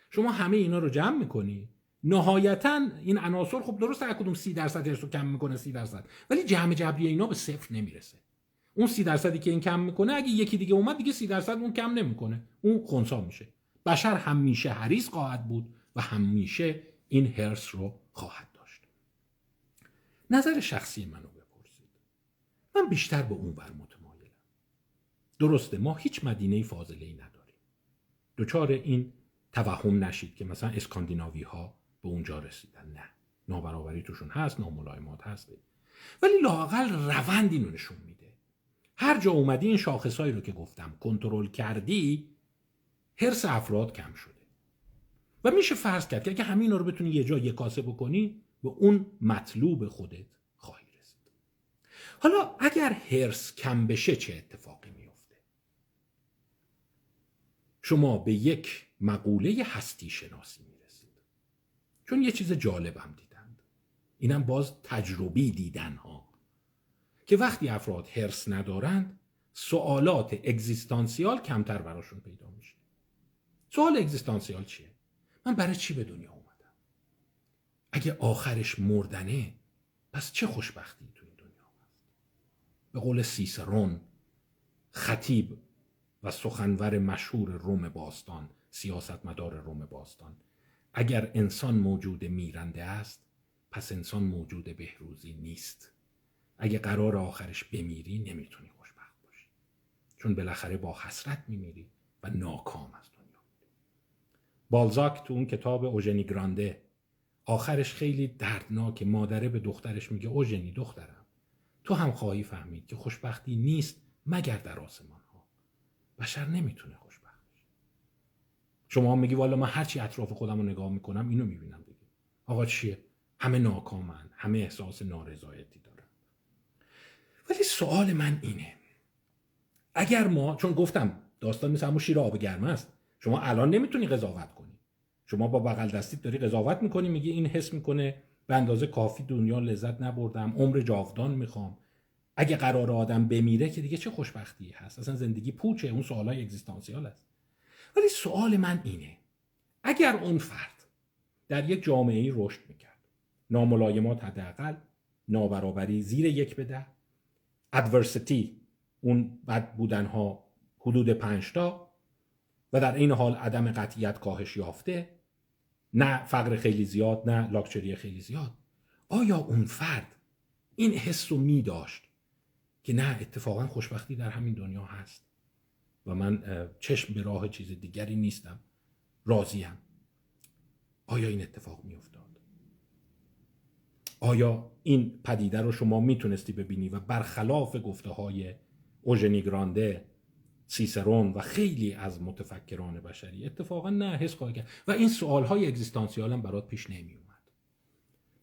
شما همه اینا رو جمع می‌کنی نهایتا این عناصر خب درست هر کدوم سی درصد هرس رو کم می‌کنه سی درصد. ولی جمع جبری اینا به صفر نمی‌رسه. اون سی درصدی که این کم می‌کنه اگه یکی دیگه اومد دیگه سی درصد اون کم نمی‌کنه. اون خونسا میشه. بشر همیشه حریص خواهد بود و همیشه این هرس رو خواهد داشت. نظر شخصی منو بپرسید. من بیشتر به اون بر متمایلم. درسته ما هیچ مدینه فاضله ای نداریم. دچار این توهم نشید که مثلا اسکاندیناوی ها به اونجا رسیدن. نه. نابرابری توشون هست ناملایمات هست. ولی لاقل روند اینو نشون میده. هر جا اومدی این شاخصهایی رو که گفتم کنترل کردی حرس افراد کم شده. و میشه فرض کرد که اگه همین رو بتونی یه جا یه کاسه بکنی به اون مطلوب خودت خواهی رسید. حالا اگر هرس کم بشه چه اتفاقی میفته؟ شما به یک مقوله هستی شناسی می‌رسید. چون یه چیز جالبم دیدند. اینم باز تجربی دیدن ها که وقتی افراد هرس ندارند سوالات اگزیستانسیال کمتر براشون پیدا میشه. سوال اگزیستانسیال چیه؟ من برای چی به دنیا اومدم؟ اگه آخرش مردنه پس چه خوشبختی تو این دنیا هست؟ به قول سیسرون خطیب و سخنور مشهور روم باستان سیاستمدار روم باستان اگر انسان موجود میرنده است پس انسان موجود بهروزی نیست. اگه قرار آخرش بمیری نمی‌تونی خوشبخت باشی. چون بالاخره با حسرت میمیری و ناکام از دنیا بالزاک تو اون کتاب اوژنی گرانده آخرش خیلی دردناک مادره به دخترش میگه اوژنی دخترم تو هم خواهی فهمید که خوشبختی نیست مگر در آسمان ها بشر نمی‌تونه خوشبخت بشه. شما میگی والا من هرچی اطراف خودم رو نگاه می‌کنم اینو می‌بینم دیگه آقا چیه؟ همه ناکامن همه احساس نارضایتی دارن. ولی سوال من اینه. اگر ما چون گفتم داستان مثل همون شیر آب گرم است شما الان نمی‌تونی قضاوت کنی. شما با بغل دستیت داری قضاوت می‌کنی میگی این حس می‌کنه به اندازه کافی دنیا لذت نبردم عمر جاودان می‌خوام. اگه قرار آدم بمیره که دیگه چه خوشبختی هست؟ اصلا زندگی پوچه اون سوالای اگزیستانسیال است. ولی سوال من اینه. اگر اون فرد در یک جامعه رشد می‌کرد ناملایمات حداقل نابرابری زیر یک به ده ادورسیتی اون بد بودن ها حدود پنج تا و در این حال عدم قطعیت کاهش یافته نه فقر خیلی زیاد نه لاکچری خیلی زیاد. آیا اون فرد این حس رو می داشت که نه اتفاقا خوشبختی در همین دنیا هست و من چشم به راه چیز دیگری نیستم راضیم؟ آیا این اتفاق می افتاد؟ آیا این پدیده رو شما می‌تونستی ببینی؟ و برخلاف گفته های اوژنی گرانده سیسرون و خیلی از متفکران بشری اتفاقا نه حس خواهی کرد. و این سوال های اگزیستانسیال هم برات پیش نمی اومد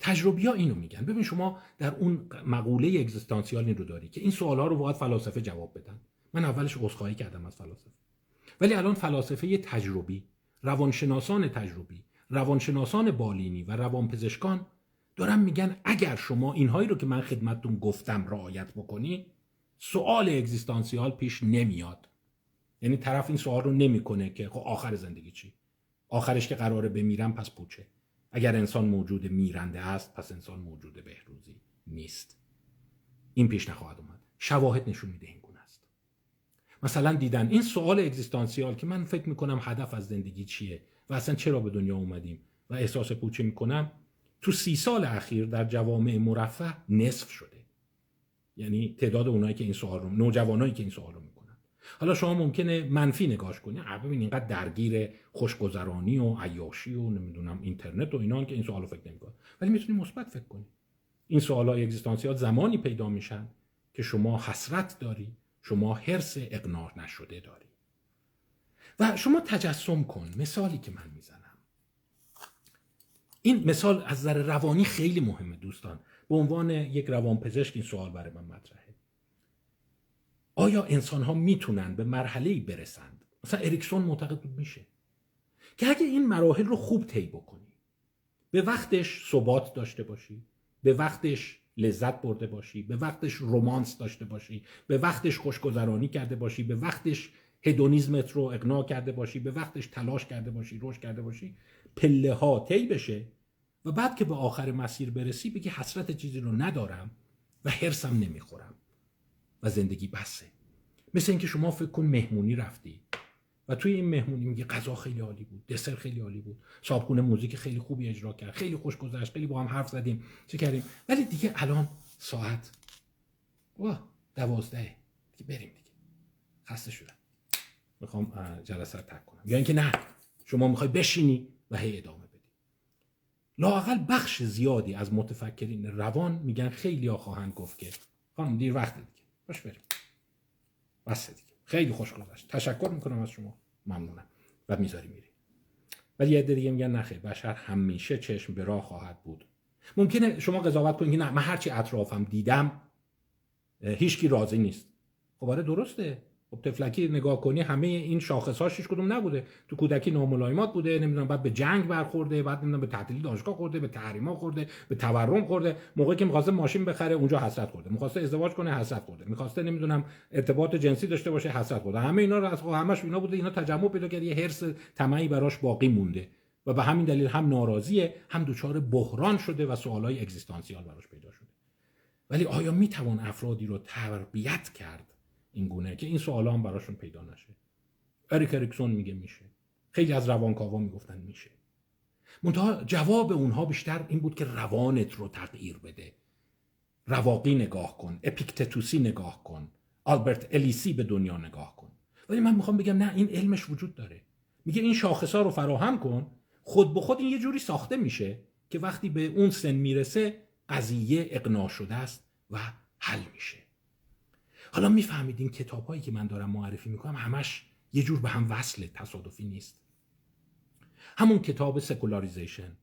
تجربی اینو میگن. ببین شما در اون مقوله اگزیستانسیال این رو داری که این سوال ها رو باید فلاسفه جواب بدن. من اولش عذرخواهی کردم از فلاسفه. ولی الان فلاسفه تجربی روانشناسان تجربی روانشناسان بالینی و روانپزشکان دارن میگن اگر شما اینهایی رو که من خدمتتون گفتم رعایت بکنی سوال اگزیستانسیال پیش نمیاد. یعنی طرف این سوال رو نمی‌کنه که خب آخر زندگی چی؟ آخرش که قراره بمیرم پس پوچه. اگر انسان موجود میرنده است پس انسان موجود بهروزی نیست. این پیش نخواهد اومد. شواهد نشون میده این گونه است. مثلا دیدن این سوال اگزیستانسیال که من فکر می‌کنم هدف از زندگی چیه و اصلا چرا به دنیا اومدیم و احساس پوچه می‌کنم تو سی سال اخیر در جوامع مرفه نصف شده. یعنی تعداد اونایی که این سوال رو نوجوانایی که این سوال رو می‌کنن. حالا شما ممکنه منفی نگاش کنی. ببین اینقدر درگیر خوشگذرانی و عیاشی و نمی‌دونم اینترنت و اینا که این سوالو فکر نمی‌کنن. ولی می‌تونی مثبت فکر کنی. این سوالای اگزیستانسیال زمانی پیدا میشن که شما حسرت داری شما حرس اقناع نشده داری. و شما تجسم کن. مثالی که من می‌زنم. این مثال از نظر روانی خیلی مهمه دوستان. به عنوان یک روانپزشک این سوال برای من مطرحه. آیا انسان ها می‌تونن به مرحله برسند؟ مثلا اریکسون معتقد بود میشه. که اگه این مراحل رو خوب طی بکنی به وقتش ثبات داشته باشی به وقتش لذت برده باشی به وقتش رومانس داشته باشی به وقتش خوشگذرانی کرده باشی به وقتش هدونیزمت رو اقناع کرده باشی به وقتش تلاش کرده باشی رشد کرده باشی پله ها طی بشه و بعد که به آخر مسیر برسی بگی حسرت چیزی رو ندارم و حرسم نمی‌خورم و زندگی بسه. مثل اینکه شما فکر کن مهمونی رفتی و توی این مهمونی میگه غذا خیلی عالی بود دسر خیلی عالی بود صابخونه موزیک خیلی خوبی اجرا کرد خیلی خوش گذشت خیلی با هم حرف زدیم چه کردیم؟ ولی دیگه الان ساعت واه دوازده. دیگه بریم دیگه. خسته شدم. می‌خوام جلسه تک کنم. یا اینکه نه شما می‌خوای بشینی و هی ادامه بدی. لاقل بخش زیادی از متفکرین روان میگن خیلی ها خواهند گفت که خانم دیر وقت دیگه باش بریم. بس دیگه. خیلی خوش گذشت. تشکر می‌کنم از شما. ممنونم. و می‌ذاری میری. ولی یه دیگه میگن نخیر بشر همیشه چشم به راه خواهد بود. ممکنه شما قضاوت کنید نه من هرچی اطرافم دیدم هیچکی راضی نیست. خب آره درسته. خب تفلکی نگاه کنی همه این شاخص هاش هیچ کدوم نبوده. تو کودکی ناملایمات بوده نمی‌دونم بعد به جنگ برخورده بعد نمی‌دونم به تعطیلی دانشگاه خورده به تحریما خورده به تورم خورده. موقعی که می‌خواسته ماشین بخره اونجا حسرت خورده. می‌خواسته ازدواج کنه حسرت خورده. می‌خواسته نمی‌دونم ارتباط جنسی داشته باشه حسرت خورده. همه اینا رو از همش اینا بوده. اینا تجمع پیدا کرد یه حرس طمعی براش باقی مونده. و به همین دلیل هم ناراضیه هم دچار بحران شده و سوالای اگزیستانسیال براش پیدا شده. ولی آیا می‌توان افرادی رو تربیت کرد؟ این گونه که این سوالا هم براشون پیدا نشه. اریک اریکسون میگه میشه. خیلی از روانکاوا می‌گفتن میشه. منتها جواب اونها بیشتر این بود که روانت رو تغییر بده. رواقی نگاه کن اپیکتتوسی نگاه کن آلبرت الیسی به دنیا نگاه کن. ولی من می‌خوام بگم نه این علمش وجود داره. میگه این شاخصا رو فراهم کن. خود به خود این یه جوری ساخته میشه که وقتی به اون سن می‌رسه قضیه اقناع شده است و حل میشه. حالا می‌فهمید این کتاب هایی که من دارم معرفی می‌کنم همش یه جور به هم وصله تصادفی نیست. همون کتاب secularization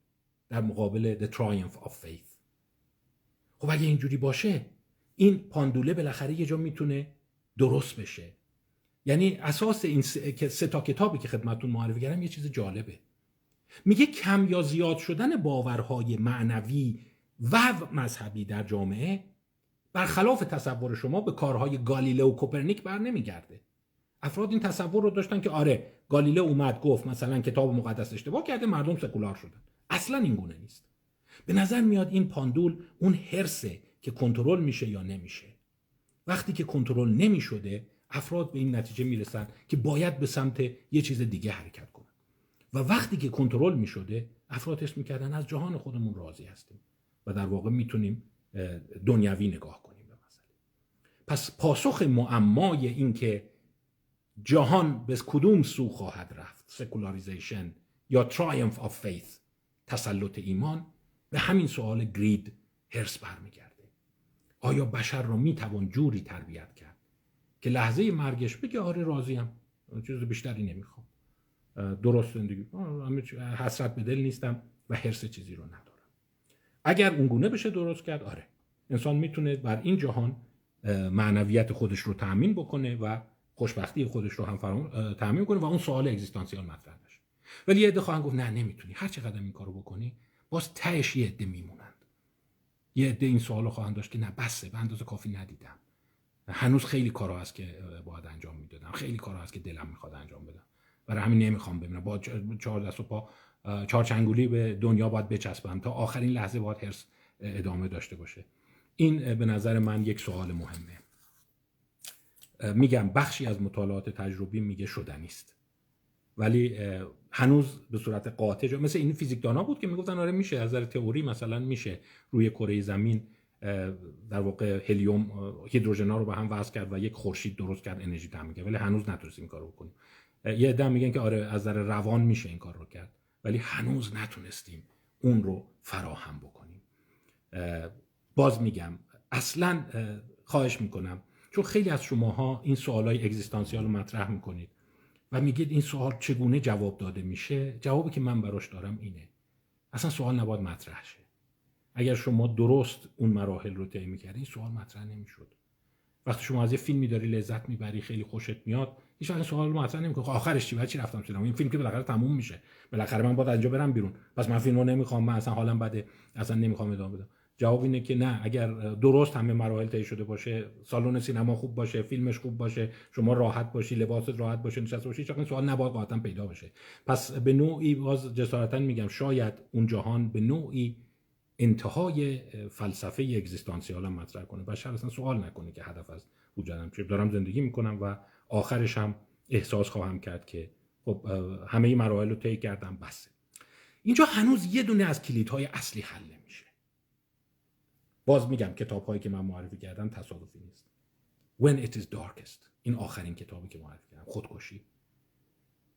در مقابل The Triumph of Faith. خب اگه اینجوری باشه این پاندوله بالاخره یه جا می‌تونه درست بشه. یعنی اساس این سه تا کتابی که خدمتون معرفی کردم یه چیز جالبه. میگه کم یا زیاد شدن باورهای معنوی و مذهبی در جامعه برخلاف تصور شما به کارهای گالیله و کوپرنیک بر نمیگرده. افراد این تصور رو داشتن که آره گالیله اومد گفت مثلا کتاب مقدس اشتباه کرده مردم سکولار شدن. اصلا این گونه نیست. به نظر میاد این پاندول اون حرصه که کنترل میشه یا نمیشه. وقتی که کنترل نمی‌شده افراد به این نتیجه می‌رسن که باید به سمت یه چیز دیگه حرکت کنن. و وقتی که کنترل می‌شده افراد اسم می‌کردن از جهان خودمون راضی هستیم. و در واقع می‌تونیم دنیوی نگاه کنیم به مسئله. پس پاسخ معمای این که جهان به کدوم سو خواهد رفت secularization یا triumph of faith تسلط ایمان به همین سوال greed حرص برمیگرده. آیا بشر رو می‌توان جوری تربیت کرد که لحظه مرگش بگه آره راضیم؟ چیز بیشتری نمی‌خوام. درست زندگی حسرت به دل نیستم و حرص چیزی رو ندارم. اگر اونگونه بشه درست کرد آره. انسان می‌تونه بر این جهان معنویت خودش رو تأمین بکنه و خوشبختی خودش رو هم فرام تأمین کنه و اون سوال اگزیستانسیال مطرح بشه. ولی یه عده خواهند گفت نه نمی‌تونی. هر چقدر این کارو بکنی باز تهش یه عده میمونند. یه عده این سوال رو خواهند داشت که نه بسه به اندازه کافی ندیدم. هنوز خیلی کارا هست که باید انجام می‌دادم. خیلی کارا هست که دلم می‌خواد انجام بدم. برای همین نمی‌خوام ببینم. با چهار دست و پا چهارچنگولی به دنیا باید بچسبم تا آخرین لحظه باید هرس ادامه داشته باشه. این به نظر من یک سوال مهمه. میگم بخشی از مطالعات تجربی میگه شدنی است. ولی هنوز به صورت قاطع مثل این فیزیکدانا بود که می‌گفتن آره میشه از نظر تئوری مثلا میشه روی کره زمین در واقع هلیوم هیدروژنا رو به هم وصل کرد و یک خورشید درست کرد انرژی تامین کرد. ولی هنوز نتونستیم کارو بکنیم. یه عده میگن که آره از نظر روان میشه این کار رو کرد. ولی هنوز نتونستیم اون رو فراهم بکنیم. باز میگم اصلا خواهش می‌کنم چون خیلی از شماها این سوالای اگزیستانسیال رو مطرح می‌کنید و میگید این سوال چگونه جواب داده میشه؟ جوابی که من براش دارم اینه. اصلا سوال نباید مطرح شه. اگر شما درست اون مراحل رو طی می‌کردی این سوال مطرح نمی‌شد. وقتی شما از یه فیلمی داری لذت می‌بری خیلی خوشت میاد هیچ وقت سوال رو مطرح نمی‌کنه. خب آخرش چی؟ چی رفتم سینما؟ این فیلم که بالاخره تموم میشه. بالاخره من باید اینجا برم بیرون. پس من فیلم رو نمی‌خوام. من اصلا حالم بده. اصلا نمی‌خوام ادامه بدم. جواب اینه که نه اگر درست همه مراحل طی شده باشه سالن سینما خوب باشه فیلمش خوب باشه شما راحت باشی لباست راحت باشه نشسته باشی چون سوال نباید قاطعا پیدا بشه. پس به نوعی باز جسارتا میگم شاید اون جهان به نوعی انتهای فلسفه اگزیستانسیال هم مطرح کنه. بشر اصلا سوال نکنه که هدف از وجودم چیه. دارم زندگی می‌کنم و آخرش هم احساس خواهم کرد که خب همه این مراحل رو طی کردم بسه اینجا هنوز یه دونه از کلیدهای اصلی حل نمیشه. باز میگم کتاب هایی که من معرفی کردم تصادفی نیست. When it is darkest. این آخرین کتابی که معرفی کردم خودکشی.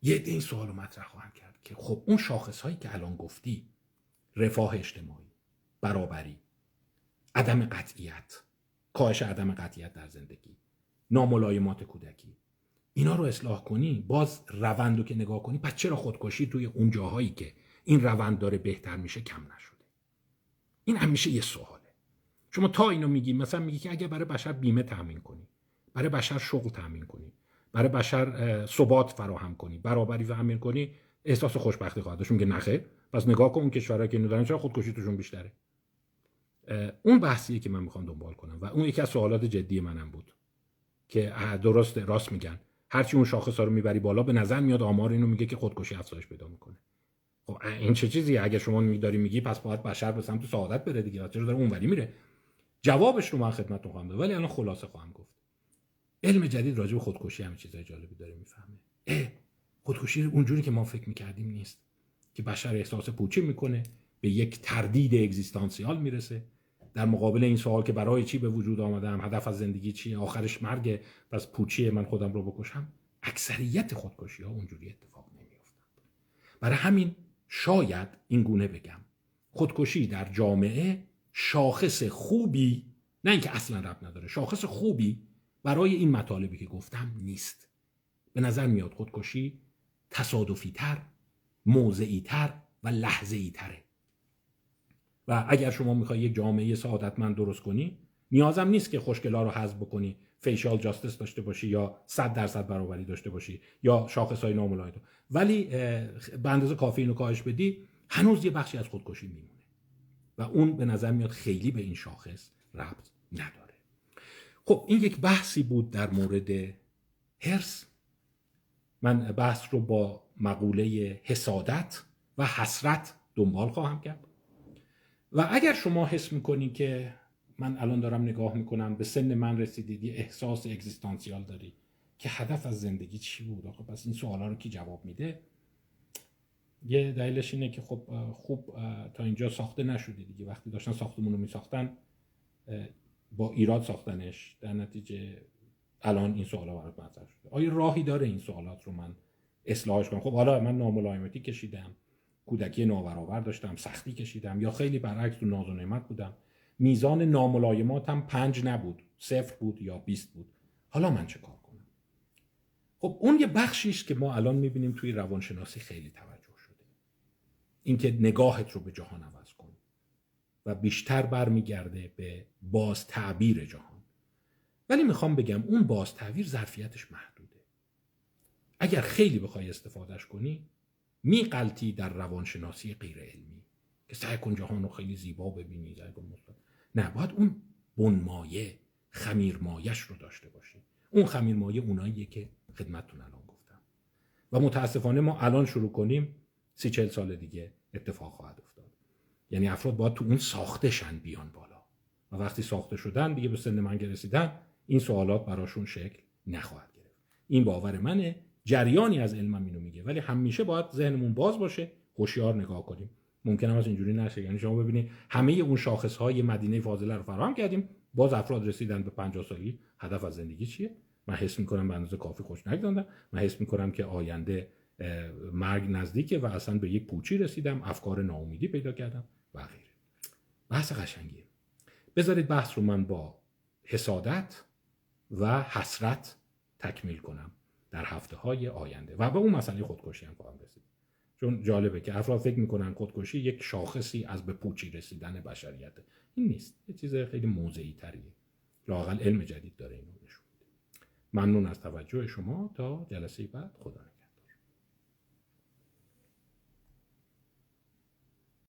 یه این سوال رو مطرح خواهم کرد که خب اون شاخص هایی که الان گفتی رفاه اجتماعی برابری عدم قطعیت کاهش عدم قطعیت در زندگی ناملایمات کودکی اینا رو اصلاح کنی باز روند رو که نگاه کنی پس چرا خودکشی توی اون جاهایی که این روند داره بهتر میشه کم نشده؟ این همیشه یه سواله. شما تا اینو میگی مثلا میگی که اگر برای بشر بیمه تامین کنی برای بشر شغل تامین کنی برای بشر ثبات فراهم کنی برابری تامین کنی احساس خوشبختی خواهد داشت. میگه نخه پس نگاه کن اون کشورها که ندارن چرا خودکشی توشون بیشتره؟ اون بحثیه که من می‌خوام دنبال کنم و اون یکی از سوالات جدی منم بود که درست راست میگن. هرچی اون شاخص ها رو می‌بری بالا به نظر میاد آمار اینو میگه که خودکشی افزایش پیدا می‌کنه. خب این چه چیزی اگه شما میداری میگی پس باید بشر به سمت سعادت بره دیگه چرا داره اونوری میره. جوابش رو من خدمتتون خواهم داد ولی الان خلاصه خواهم گفت. علم جدید راجع به خودکشی همه چیزای جالبی داره می‌فهمه. خودکشی اونجوری که ما فکر می‌کردیم نیست که بشر احساس پوچی می‌کنه به یک تردید اگزیستانسیال می‌رسه. در مقابل این سوال که برای چی به وجود آمدم هدف از زندگی چی آخرش مرگ پس پوچی من خودم رو بکشم؟ اکثریت خودکشی ها اونجوری اتفاق نمیافتند برای همین شاید این گونه بگم. خودکشی در جامعه شاخص خوبی نه اینکه اصلا رب نداره شاخص خوبی برای این مطالبی که گفتم نیست. به نظر میاد خودکشی تصادفی تر موضعی تر و لحظه‌ای تره و اگر شما می‌خوای یک جامعه سعادتمند درست کنی نیازم نیست که خوشگلا رو حذف بکنی فیشال جاستس داشته باشی یا 100 درصد برابری داشته باشی یا شاخص های ناملاید ولی به اندازه کافی اینو کاهش بدی هنوز یه بخشی از خودکشی میمونه. و اون به نظر میاد خیلی به این شاخص ربط نداره. خب این یک بحثی بود در مورد هرس من بحث رو با مقوله حسادت و حسرت دنبال خواهم کرد. و اگر شما حس می‌کنی که من الان دارم نگاه می‌کنم به سن من رسیدید یه احساس اگزیستانسیال داری که هدف از زندگی چی بود؟ آخه پس این سوالا رو کی جواب میده؟ یه دلیلش اینه که خب خوب تا اینجا ساخته نشدی دیگه. وقتی داشتن ساختمون رو میساختن با ایراد ساختنش در نتیجه الان این سوالا برات مطرح شده. آیا راهی داره این سوالات رو من اصلاحش کنم؟ خب حالا من ناملایمتی کشیدم. کودکی نابرابر داشتم سختی کشیدم یا خیلی برعکس تو ناز و نعمت بودم. میزان ناملایماتم پنج نبود صفر بود یا بیست بود. حالا من چه کار کنم؟ خب اون یه بخشیش که ما الان می‌بینیم توی روانشناسی خیلی توجه شده. اینکه نگاهت رو به جهان عوض کن و بیشتر برمیگرده به باز تعبیر جهان. ولی می‌خوام بگم اون باز تعبیر ظرفیتش محدوده. اگر خیلی بخوای استفادهش کنی میقلتی در روانشناسی غیر علمی. که سعی کن جهان رو خیلی زیبا ببینی نه باید اون بنمایه خمیرمایش رو داشته باشی. اون خمیرمایه اوناییه که خدمتتون الان گفتم. و متاسفانه ما الان شروع کنیم سی چل سال دیگه اتفاق خواهد افتاد. یعنی افراد باید تو اون ساختشن بیان بالا. و وقتی ساخته شدن دیگه به سن من رسیدن این سوالات براشون شکل نخواهد گرفت. این باور منه جریانی از علمم اینو میگه. ولی همیشه باید ذهنمون باز باشه هوشیار نگاه کنیم. ممکن از اینجوری نشه. یعنی شما ببینید همه اون شاخص های مدینه فاضله رو فراهم کردیم. باز افراد رسیدن به 50 سالی. هدف از زندگی چیه؟ من حس می‌کنم به اندازه کافی خوش نگذاندم. من حس می‌کنم که آینده مرگ نزدیکه و اصلا به یک پوچی رسیدم. افکار ناامیدی پیدا کردم و غیره. بحث قشنگیه. بذارید بحث رو من با حسادت و حسرت تکمیل کنم. در هفته های آینده. و به اون مسئله خودکشی هم خواهم رسید. چون جالبه که افراد فکر می‌کنن خودکشی یک شاخصی از به پوچی رسیدن بشریت. این نیست. یه چیز خیلی موضعی تریه. لاقل علم جدید داره اینو نشون ممنون از توجه شما. تا جلسه بعد. خدا